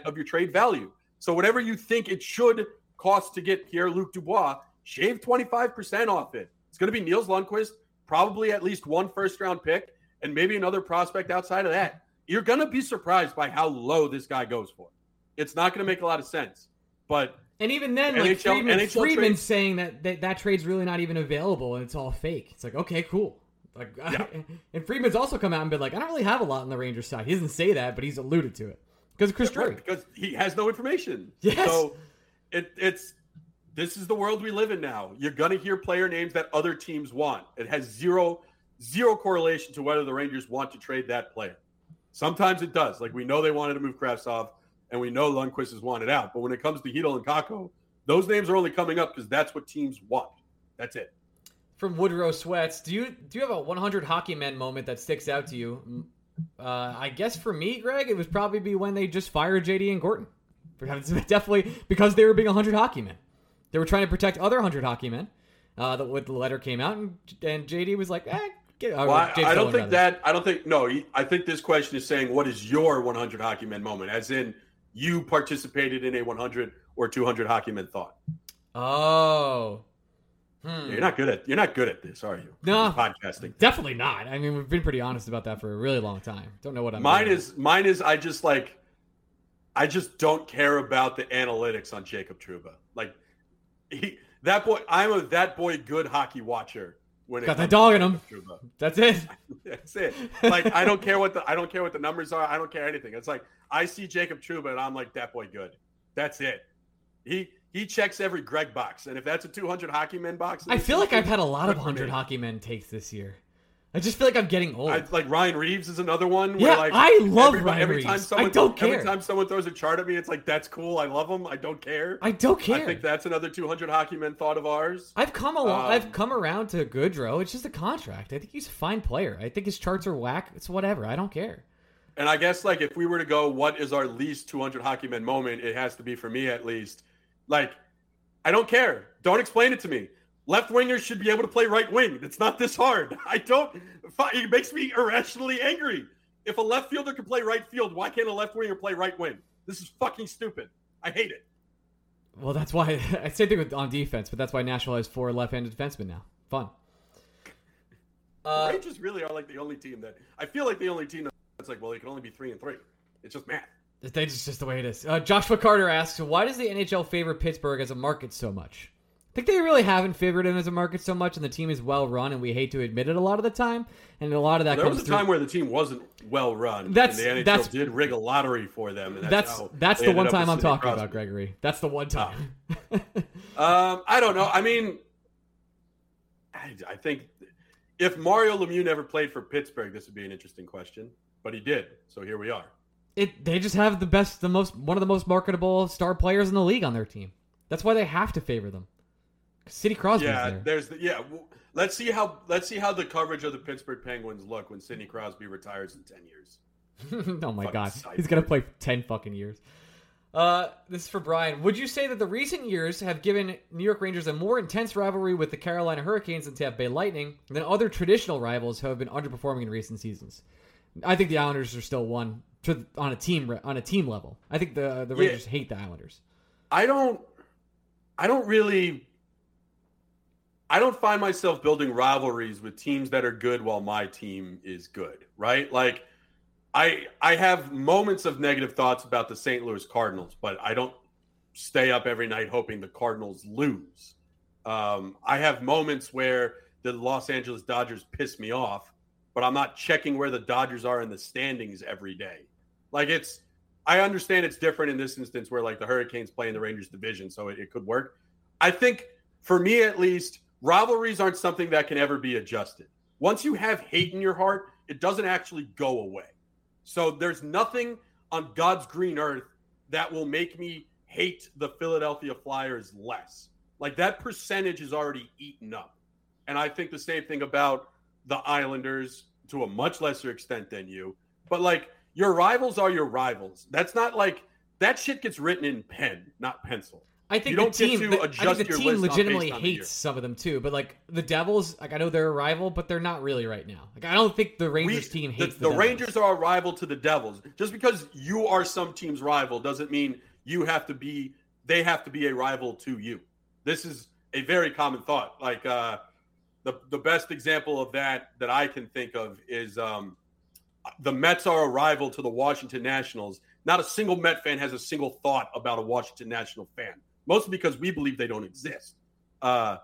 of your trade value. So whatever you think it should cost to get Pierre Luc Dubois, shave 25% off it. It's going to be Nils Lundkvist, probably at least one first round pick, and maybe another prospect outside of that. You're going to be surprised by how low this guy goes for. It's not going to make a lot of sense. But and even then, like NHL, Friedman, NHL Friedman's saying that, that that trade's really not even available and it's all fake. It's like, okay, cool. Like, yeah. and Friedman's also come out and been like, I don't really have a lot on the Rangers side. He doesn't say that, but he's alluded to it because Chris Drury. Right, because he has no information. Yes. So it, it's this is the world we live in now. You're gonna hear player names that other teams want. It has zero zero correlation to whether the Rangers want to trade that player. Sometimes it does. Like we know they wanted to move Kravtsov, and we know Lundkvist is wanted out. But when it comes to Chytil and Kakko, those names are only coming up because that's what teams want. That's it. From Woodrow Sweats, do you do you have a 100 hockey men moment that sticks out to you? Uh, I guess for me, Greg, it was probably be when they just fired JD and Gorton. Definitely because they were being 100 hockey men. They were trying to protect other 100 hockey men. Uh, the, the letter came out, and, and JD was like, eh, get, well, I, I, don't think rather. that. I don't think. No, I think this question is saying, what is your 100 hockey men moment? As in, you participated in a 100 or 200 hockey men thought. Oh, Hmm. You're not good at you're not good at this, are you? No, podcasting. Definitely not. I mean, we've been pretty honest about that for a really long time. Don't know what I'm. Mine is mine is I just like, I just don't care about the analytics on Jacob Trouba. Like, he that boy. I'm a that boy good hockey watcher. Got the dog in him. That's it. That's it. Like I don't care what the I don't care what the numbers are. I don't care anything. It's like I see Jacob Trouba and I'm like that boy good. That's it. He he checks every Greg box, and if that's a 200 hockey men box, I feel like I've had a lot of 100 hockey men takes this year. I just feel like I'm getting old. I, like Ryan Reaves is another one. Yeah, like I love every, Ryan every Reaves. Time someone, I don't care. Every time someone throws a chart at me, it's like that's cool. I love them. I don't care. I don't care. I think that's another 200 hockey men thought of ours. I've come along. Um, I've come around to Goodrow. It's just a contract. I think he's a fine player. I think his charts are whack. It's whatever. I don't care. And I guess like if we were to go, what is our least 200 hockey men moment? It has to be for me at least. Like I don't care. Don't explain it to me. Left wingers should be able to play right wing. It's not this hard. I don't. It makes me irrationally angry. If a left fielder can play right field, why can't a left winger play right wing? This is fucking stupid. I hate it. Well, that's why. Same thing with on defense, but that's why Nashville has four left-handed defensemen now. Fun. Uh, Rangers really are like the only team that I feel like the only team that's like, well, they can only be three and three. It's just math. It's just the way it is. Uh, Joshua Carter asks, why does the NHL favor Pittsburgh as a market so much? I think they really haven't favored him as a market so much, and the team is well run, and we hate to admit it a lot of the time. And a lot of that there was a through... time where the team wasn't well run. That's and the NHL that's, did rig a lottery for them. that's that's, that's the one time I'm talking Crosby. about, Gregory. That's the one time. Oh. um, I don't know. I mean, I, I think if Mario Lemieux never played for Pittsburgh, this would be an interesting question. But he did, so here we are. It they just have the best, the most one of the most marketable star players in the league on their team. That's why they have to favor them. Sidney Crosby. Yeah, there. there's the, yeah. Let's see how let's see how the coverage of the Pittsburgh Penguins look when Sidney Crosby retires in ten years. oh my fucking god, he's gonna play ten fucking years. Uh, this is for Brian. Would you say that the recent years have given New York Rangers a more intense rivalry with the Carolina Hurricanes and Tampa Bay Lightning than other traditional rivals who have been underperforming in recent seasons? I think the Islanders are still one to on a team on a team level. I think the the Rangers yeah. hate the Islanders. I don't. I don't really. I don't find myself building rivalries with teams that are good while my team is good, right? Like I I have moments of negative thoughts about the St. Louis Cardinals, but I don't stay up every night hoping the Cardinals lose. Um, I have moments where the Los Angeles Dodgers piss me off, but I'm not checking where the Dodgers are in the standings every day. Like it's, I understand it's different in this instance where like the Hurricanes play in the Rangers division, so it, it could work. I think for me at least, rivalries aren't something that can ever be adjusted. Once you have hate in your heart, it doesn't actually go away. So there's nothing on God's green earth that will make me hate the Philadelphia Flyers less. Like that percentage is already eaten up. And I think the same thing about the Islanders to a much lesser extent than you. But like your rivals are your rivals. That's not like that shit gets written in pen, not pencil. I think the team, the, I think the team legitimately hates some of them too. But like the Devils, like I know they're a rival, but they're not really right now. Like I don't think the Rangers we, team hates the, the, the Rangers are a rival to the Devils. Just because you are some team's rival doesn't mean you have to be. They have to be a rival to you. This is a very common thought. Like uh, the the best example of that that I can think of is um, the Mets are a rival to the Washington Nationals. Not a single Met fan has a single thought about a Washington National fan mostly because we believe they don't exist. Uh,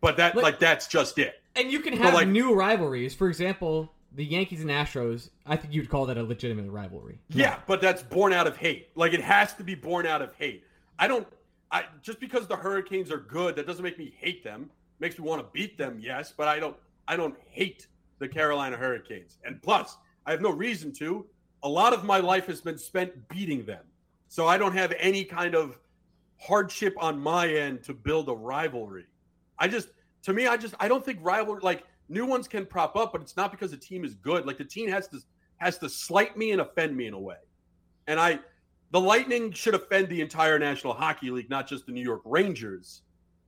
but that like, like that's just it. And you can have like, new rivalries. For example, the Yankees and Astros. I think you'd call that a legitimate rivalry. Yeah, but that's born out of hate. Like it has to be born out of hate. I don't. I just because the Hurricanes are good, that doesn't make me hate them. Makes me want to beat them, yes, but I don't. I don't hate the Carolina Hurricanes. And plus, I have no reason to. A lot of my life has been spent beating them, so I don't have any kind of hardship on my end to build a rivalry. I just, to me, I just, I don't think rival like new ones can prop up, but it's not because the team is good. Like the team has to has to slight me and offend me in a way. And I, the Lightning should offend the entire National Hockey League, not just the New York Rangers.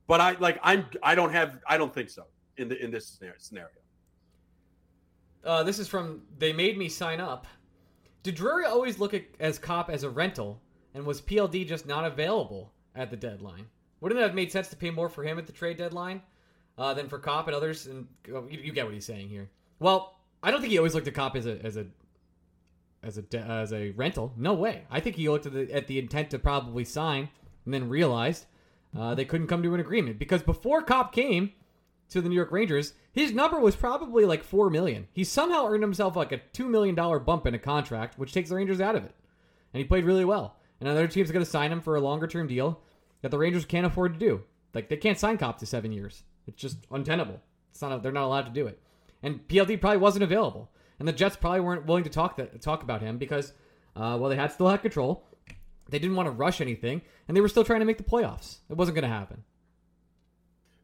But I like I'm I don't have I don't think so in the in this scenario. Uh, this is from they made me sign up. Did Drury always look at, as Copp as a rental, and was PLD just not available? At the deadline. Wouldn't it have made sense to pay more for him at the trade deadline uh, than for Copp and others? And you, you, get what he's saying here. Well, I don't think he always looked at Copp as a as a as a as a rental. No way. I think he looked at the at the intent to probably sign and then realized uh, they couldn't come to an agreement because before Copp came to the New York Rangers, his number was probably like four million. He somehow earned himself like a two million dollar bump in a contract, which takes the Rangers out of it, and he played really well and another team's going to sign him for a longer term deal that the Rangers can't afford to do. Like they can't sign Copp to seven years. It's just untenable. It's not. A, they're not allowed to do it. And PLD probably wasn't available, and the Jets probably weren't willing to talk that, talk about him because, uh, well, they had still had control. They didn't want to rush anything, and they were still trying to make the playoffs. It wasn't going to happen.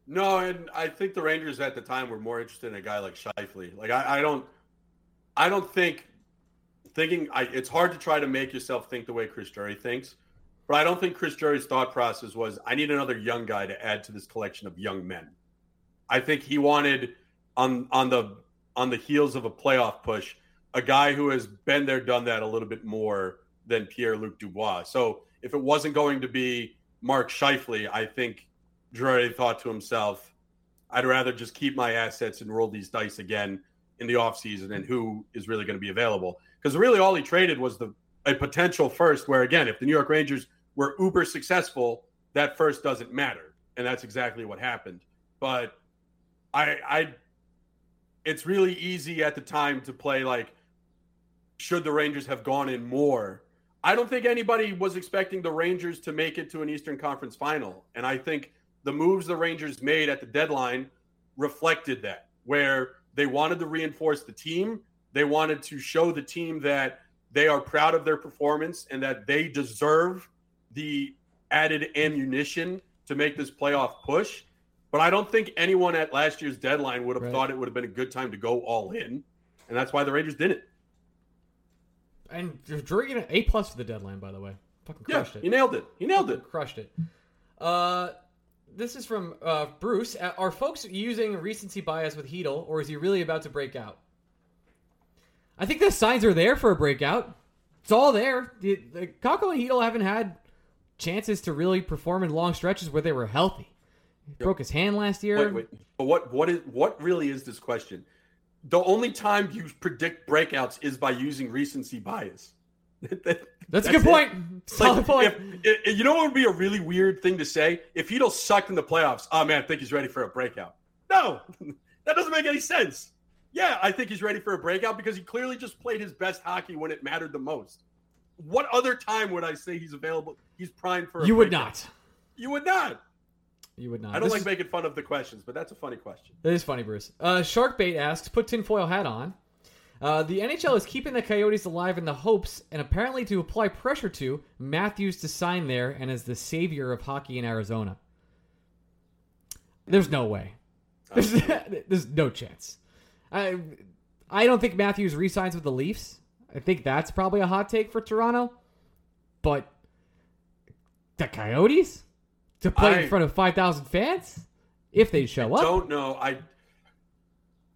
No, and I think the Rangers at the time were more interested in a guy like Scheifele. Like I, I don't, I don't think thinking I, it's hard to try to make yourself think the way Chris Drury thinks, but I don't think Chris Drury's thought process was I need another young guy to add to this collection of young men. I think he wanted on on the on the heels of a playoff push a guy who has been there, done that a little bit more than Pierre Luc Dubois. So if it wasn't going to be Mark Scheifele, I think Drury thought to himself, I'd rather just keep my assets and roll these dice again in the offseason and who is really going to be available because really all he traded was the a potential first. Where again, if the New York Rangers were uber successful, that first doesn't matter, and that's exactly what happened. But I, I, it's really easy at the time to play like, should the Rangers have gone in more? I don't think anybody was expecting the Rangers to make it to an Eastern Conference final, and I think the moves the Rangers made at the deadline reflected that, where they wanted to reinforce the team they wanted to show the team that they are proud of their performance and that they deserve the added ammunition to make this playoff push. But I don't think anyone at last year's deadline would have right. thought it would have been a good time to go all in, and that's why the Rangers didn't. And Drury an A plus for the deadline, by the way. Fucking crushed yeah, it. He nailed it. He nailed it. Crushed it. Uh, this is from uh, Bruce. Are folks using recency bias with Chytil, or is he really about to break out? I think the signs are there for a breakout. It's all there. The, the Kakko and Chytil haven't had chances to really perform in long stretches where they were healthy. He broke his hand last year. Wait, wait. But what what is what really is this question? The only time you predict breakouts is by using recency bias. That's, a good point. Solid Like, point. if- if- you know what would be a really weird thing to say? If have sucked in the playoffs, oh man, I think he's ready for a breakout. No, that doesn't make any sense. Yeah, I think he's ready for a breakout because he clearly just played his best hockey when it mattered the most. What other time would I say he's available? He's primed for a you would breakout? not. You would not. You would not. I don't This like is- making fun of the questions, but that's a funny question. That is funny, Bruce. Uh, Sharkbait asks, put tinfoil hat on. Uh, the NHL is keeping the Coyotes alive in the hopes, and apparently to apply pressure to, Matthews to sign there and as the savior of hockey in Arizona. There's no way. There's, there's no chance. I, I don't think Matthews re-signs with the Leafs. I think that's probably a hot take for Toronto. But the Coyotes to play I- in front of five thousand fans, if they show up. Don't know. I.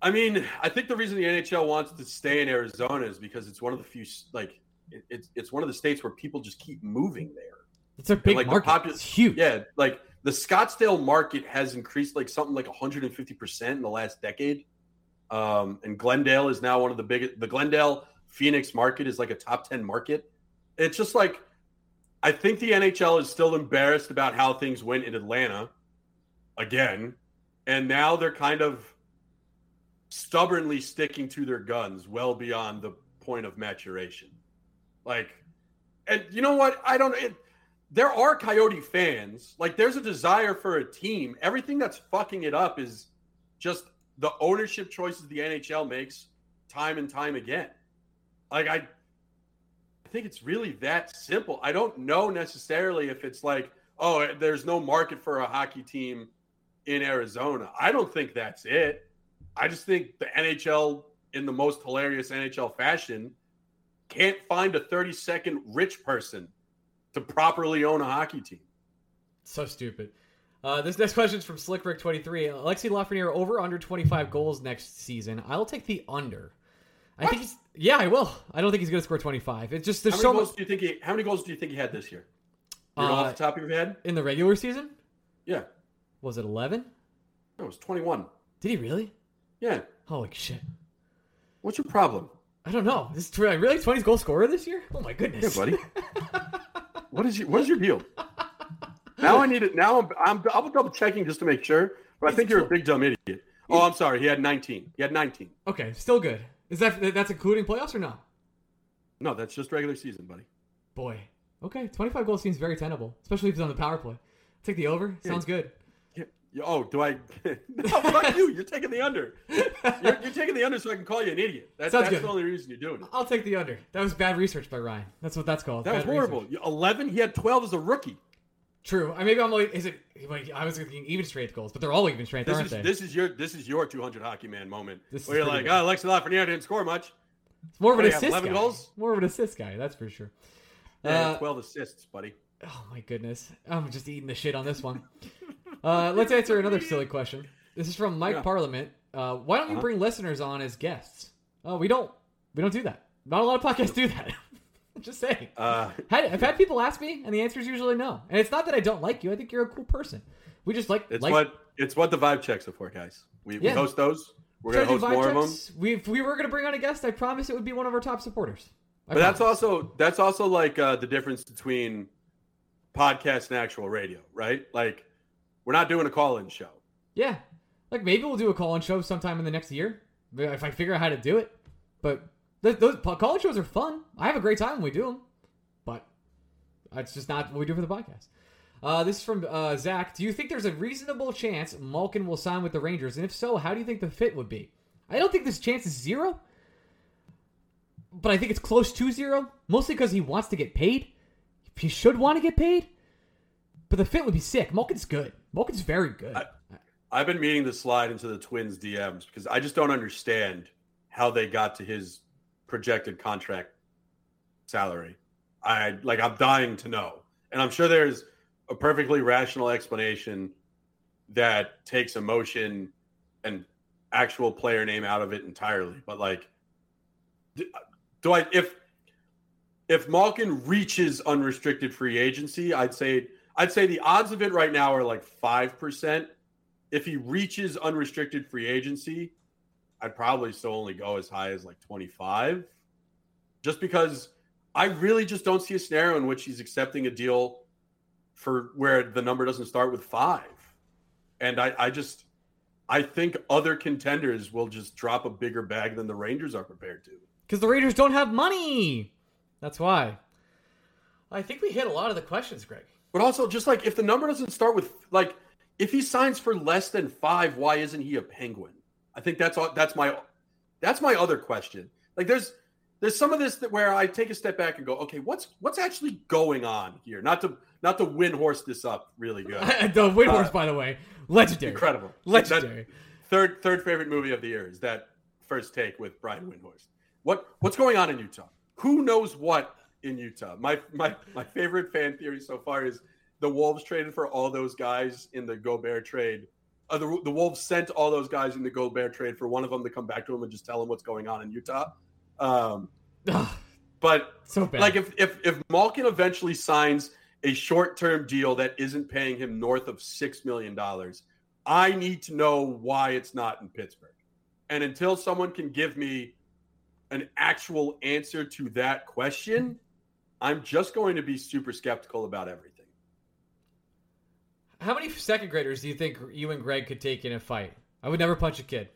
I mean, I think the reason the NHL wants to stay in Arizona is because it's one of the few like it, it's it's one of the states where people just keep moving there. It's a big like, market. popu- it's huge. Yeah, like the Scottsdale market has increased like something like 150 percent in the last decade. Um, and Glendale is now one of the biggest. The Glendale Phoenix market is like a top 10 market. It's just like I think the NHL is still embarrassed about how things went in Atlanta again, and now they're kind of stubbornly sticking to their guns well beyond the point of maturation. Like, and you know what? I don't. It, there are Coyote fans. Like, there's a desire for a team. Everything that's fucking it up is just the ownership choices the NHL makes time and time again. Like, I, I think it's really that simple. I don't know necessarily if it's like, oh, there's no market for a hockey team in Arizona. I don't think that's it. I just think the NHL, in the most hilarious NHL fashion, can't find a 30 second rich person to properly own a hockey team. So stupid. Uh, this next question is from SlickRick23. Alexi Lafreniere over under 25 goals next season. I'll take the under. I think he's. Yeah, I will. I don't think he's going to score 25. It's just there's How so many much goals do you think he? How many goals do you think he had this year? You know, Uh, off the top of your head? in the regular season. Yeah, Was it 11? no, it was 21. Did he really? Yeah. Holy shit! What's your problem? I don't know. This is really 20 goal scorer this year? Oh my goodness. Yeah, goodness, buddy. what is your What is your deal? Now I need it. Now I'm I'm, I'm double checking just to make sure. But I think you're a big dumb idiot. Oh, I'm sorry. He had 19. He had 19. Okay, still good. Is that that's including playoffs or no? No, that's just regular season, buddy. Boy. Okay, 25 goals seems very tenable, especially if he's on the power play. Take the over. Sounds good. Yeah. Yeah, Oh, do I? no, fuck you. You're taking the under. You're, you're taking the under so I can call you an idiot. That, that's good. the only reason you're doing it. I'll take the under. That was bad research by Ryan. That's what that's called. That was horrible. research. 11. He had 12 as a rookie. True. I maybe I'm like, is it? Like, I was thinking even strength goals, but they're all even strength, This aren't is they? this is your this is your 200 hockey man moment. This where you're like, pretty oh, Alexi Lafreniere didn't score much. it's more of an what do you have, assist 11 guy. goals? More of an assist guy. That's for sure. Yeah, Uh, 12 assists, buddy. Oh my goodness. I'm just eating the shit on this one. uh, let's answer another silly question. This is from Mike Yeah. Parliament. Uh, why don't you Uh-huh. bring listeners on as guests? Oh, we don't. We don't do that. Not a lot of podcasts do that. Just saying. Uh, I've had people ask me, and the answer is usually no. And it's not that I don't like you. I think you're a cool person. We just like. it's like, what it's what the vibe checks are for, guys. We, we host those. We're gonna host more of them. We, if we were going to bring on a guest, I promise it would be one of our top supporters. I But that's also that's also like uh, the difference between podcast and actual radio, right? Like we're not doing a call-in show. Yeah. Like maybe we'll do a call-in show sometime in the next year if I figure out how to do it. But th- those call-in shows are fun. I have a great time when we do them. But it's just not what we do for the podcast. Uh, this is from uh, Zach. Do you think there's a reasonable chance Malkin will sign with the Rangers? And if so, how do you think the fit would be? I don't think this chance is zero. But I think it's close to zero. Mostly because he wants to get paid. He should want to get paid. But the fit would be sick. Malkin's good. Malkin's very good. I- I've been meaning to slide into the Twins DMs because I just don't understand how they got to his projected contract salary. I like I'm dying to know. And I'm sure there's a perfectly rational explanation that takes emotion and actual player name out of it entirely. But like d- do I if if Malkin reaches unrestricted free agency, I'd say I'd say the odds of it right now are like five percent if he reaches unrestricted free agency, I'd probably still only go as high as like 25. Just because I really just don't see a scenario in which he's accepting a deal for where the number doesn't start with five. And I, I just I think other contenders will just drop a bigger bag than the Rangers are prepared to. Because the Rangers don't have money. That's why. I think we hit a lot of the questions, Greg. But also, just like if the number doesn't start with like, if he signs for less than five, why isn't he a Penguin? I think that's all. That's my that's my other question. Like, there's there's some of this that where I take a step back and go, okay, what's what's actually going on here? Not to not to win horse this up really good. the Windhorst, uh, by the way, legendary, incredible, legendary. That third third favorite movie of the year is that first take with Brian Windhorst. What what's going on in Utah? Who knows what in Utah? My my my favorite fan theory so far is the Wolves traded for all those guys in the Gobert trade. Uh, the, the Wolves sent all those guys in the Gobert trade for one of them to come back to him and just tell him what's going on in Utah. Um, but so bad. like if if if Malkin eventually signs a short term deal that isn't paying him north of six million dollars, I need to know why it's not in Pittsburgh. And until someone can give me an actual answer to that question, I'm just going to be super skeptical about everything. How many second graders do you think you and Greg could take in a fight? I would never punch a kid.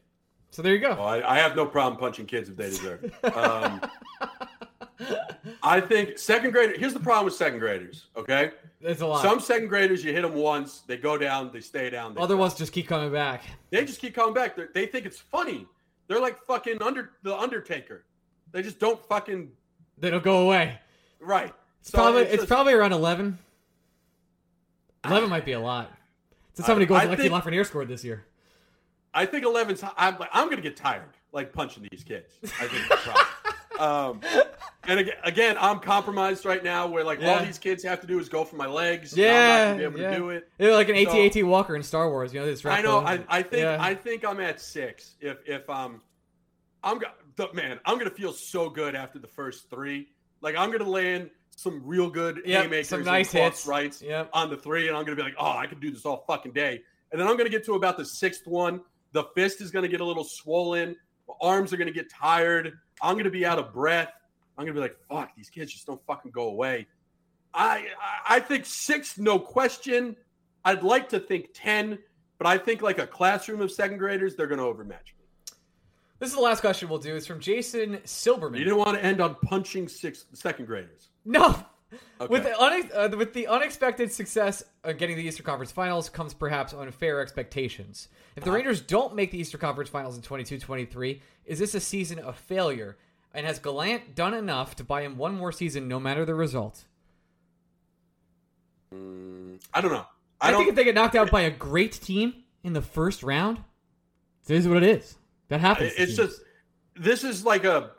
So there you go. Well, I, I, have no problem punching kids if they deserve it. Um, I think second grader. Here's the problem with second graders. Okay, it's a lot. Some second graders, you hit them once, they go down, they stay down. They Other ones just keep coming back. They just keep coming back. They're, they think it's funny. They're like fucking under the Undertaker. They just don't fucking. They don't go away. Right. It's so probably it's, it's just, probably around eleven. Eleven might be a lot. So somebody goes, Alexi think, Lafreniere scored this year. I think 11's. I'm like, I'm going to get tired like punching these kids. I think. um, and again, again, I'm compromised right now where like yeah. all these kids have to do is go for my legs. Yeah, I'm not be able yeah. to do it. They're like an AT-AT so, Walker in Star Wars. You know this. I know. I, I, think. Yeah. I think I'm at six. If if um, I'm man. I'm gonna feel so good after the first three. Like I'm gonna land some real good yep, haymakers, some nice hits, rights yep. on the three, and I'm gonna be like, oh, I can do this all fucking day. And then I'm gonna get to about the sixth one the fist is going to get a little swollen. My arms are going to get tired. I'm going to be out of breath. I'm going to be like, fuck, these kids just don't fucking go away. I I think six, no question. I'd like to think 10, but I think like a classroom of second graders, they're going to overmatch me. This is the last question we'll do. It's from Jason Silberman. You didn't want to end on punching six second graders. No, Okay. With, the une- uh, with the unexpected success of getting the Eastern Conference Finals comes perhaps unfair expectations. If the uh, Rangers don't make the Eastern Conference Finals in 22-23, is this a season of failure? And has Gallant done enough to buy him one more season, no matter the result? Mm, I don't know. I, I think if they get knocked out by a great team in the first round, this is what it is. That happens. It's just this is like a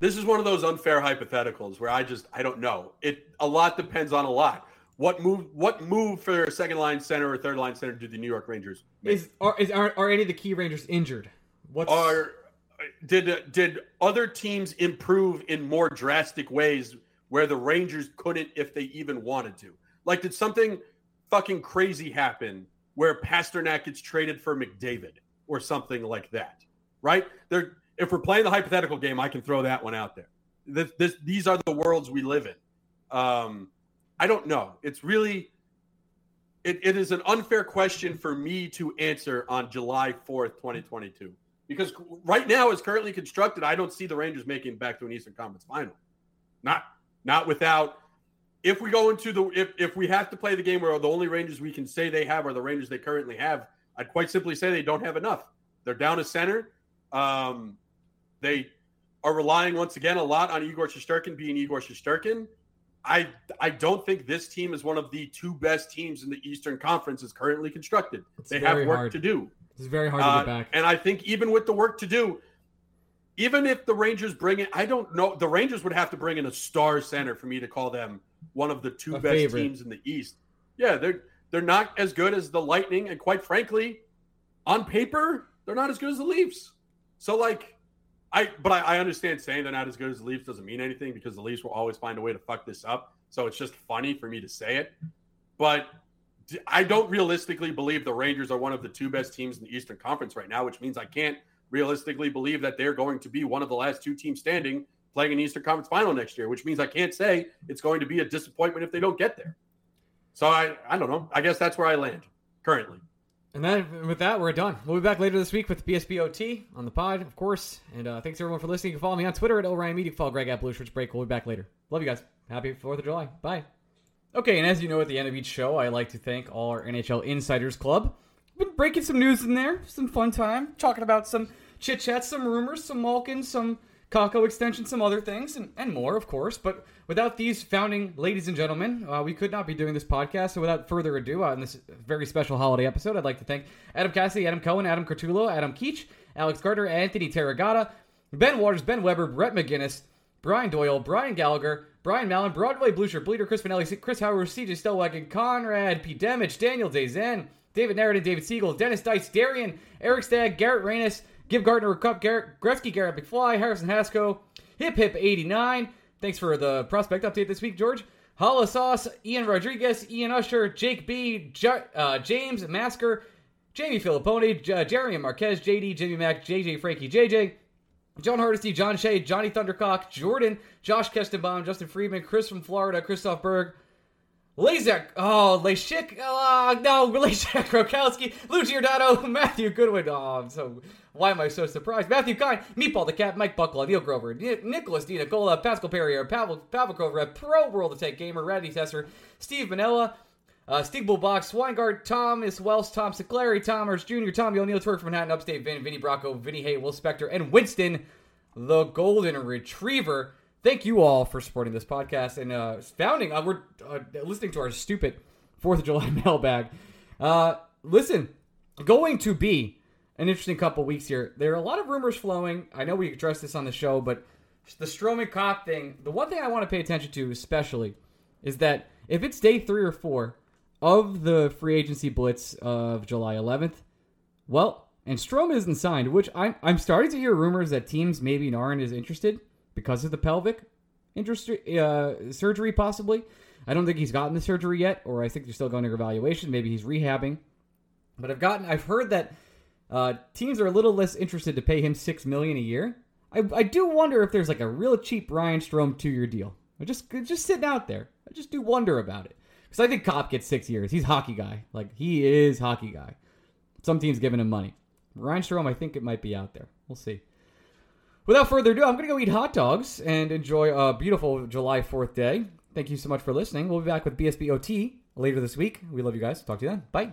this is one of those unfair hypotheticals where I just I don't know. It a lot depends on a lot. What move? What move for a second line center or third line center do the New York Rangers make? Is are is, are, are any of the key Rangers injured? What are did did other teams improve in more drastic ways where the Rangers couldn't if they even wanted to? Like did something fucking crazy happen where Pastrnak gets traded for McDavid or something like that? Right? There if we're playing the hypothetical game, I can throw that one out there. This, this, these are the worlds we live in. Um, I don't know. It's really, it, it is an unfair question for me to answer on July 4th, 2022. Because right now, as currently constructed, I don't see the Rangers making back to an Eastern Conference final. Not, not without. If we go into the, if, if we have to play the game where the only Rangers we can say they have are the Rangers they currently have, I'd quite simply say they don't have enough. They're down a center. Um, they are relying once again a lot on Igor Shesterkin being Igor Shesterkin. I I don't think this team is one of the two best teams in the Eastern Conference is currently constructed. It's they have work hard. to do. It's very hard to uh, get back. And I think even with the work to do, even if the Rangers bring it, I don't know. The Rangers would have to bring in a star center for me to call them one of the two a best favorite. teams in the East. Yeah, they're they're not as good as the Lightning, and quite frankly, on paper, they're not as good as the Leafs. So like I but I, I, understand saying they're not as good as the Leafs doesn't mean anything because the Leafs will always find a way to fuck this up. So it's just funny for me to say it. But I don't realistically believe the Rangers are one of the two best teams in the Eastern Conference right now, which means I can't realistically believe that they're going to be one of the last two teams standing playing an Eastern Conference final next year, which means I can't say it's going to be a disappointment if they don't get there. So I, I don't know. I guess that's where I land currently. And then with that, we're done. We'll be back later this week with BSBOT on the pod, of course. And uh, thanks everyone for listening. You can follow me on Twitter at Orion Media. Follow Greg at Blue Shirts Break. We'll be back later. Love you guys. Happy 4th of July. Bye. Okay, and as you know, at the end of each show, I like to thank all our NHL Insiders Club. Been breaking some news in there, some fun time, talking about some chit chats, some rumors, some Malkin, some Kakko extension, some other things, and, and more, of course. But without these founding ladies and gentlemen, uh, we could not be doing this podcast. So without further ado, uh, in this very special holiday episode, I'd like to thank Adam Cassidy, Adam Cohen, Adam Cartullo, Adam Keach, Alex Gardner, Anthony Terragata, Ben Waters, Ben Weber, Brett McGinnis, Brian Doyle, Brian Gallagher, Brian Mallon, Broadway Blueshirt Bleeder, Chris Finelli, Chris Howard, CJ Stellwagen, Conrad, P. Demich, Daniel Dazen, David Narradin, David Siegel, Dennis Dice, Darian, Eric Stagg, Garrett Reynes, Give Gardner a cup, Garrett, Gretzky, Garrett McFly, Harrison Haskell, Hip Hip 89. Thanks for the prospect update this week, George. Holla Sauce, Ian Rodriguez, Ian Usher, Jake B, J- uh, James Masker, Jamie Filipponi, J- Jeremy Marquez, JD, Jimmy Mack, JJ Frankie, JJ, John Hardesty, John Shea, Johnny Thundercock, Jordan, Josh Kestenbaum, Justin Friedman, Chris from Florida, Christoph Berg, Lazek, oh, Lashik, oh, no, Lashik, Rokowski, Lou Giordano, Matthew Goodwin, oh, I'm so, why am I so surprised? Matthew Kine, Meatball the Cat, Mike Buckle, Neil Grover, Nicholas D. Nicola, Pascal Perrier, Pavel, Pavel Kovrev, Pro World Attack Gamer, Randy Tesser, Steve Manella, uh, Steve Bullbox, Weingart, Thomas Wells, Tom Siclary, Thomas Jr., Tommy O'Neill, Twerk from Manhattan, Upstate, Vin, Vinny Bracco, Vinny Hay, Will Spector, and Winston, the Golden Retriever thank you all for supporting this podcast and uh, founding. Uh, we're uh, listening to our stupid Fourth of July mailbag. Uh, listen, going to be an interesting couple weeks here. There are a lot of rumors flowing. I know we addressed this on the show, but the Stroman Copp thing. The one thing I want to pay attention to, especially, is that if it's day three or four of the free agency blitz of July 11th, well, and Strome isn't signed, which I'm I'm starting to hear rumors that teams maybe aren't as interested because of the pelvic industry, uh, surgery, possibly. I don't think he's gotten the surgery yet, or I think they're still going to evaluation. Maybe he's rehabbing. But I've gotten, I've heard that uh, teams are a little less interested to pay him six million a year. I, I do wonder if there's like a real cheap Ryan Strome two year deal. I just just sitting out there. I just do wonder about it because I think Copp gets six years. He's hockey guy, like he is hockey guy. Some teams giving him money. Ryan Strome, I think it might be out there. We'll see. Without further ado, I'm to go eat hot dogs and enjoy a beautiful July 4th day. Thank you so much for listening. We'll be back with BSBOT later this week. We love you guys. Talk to you then. Bye.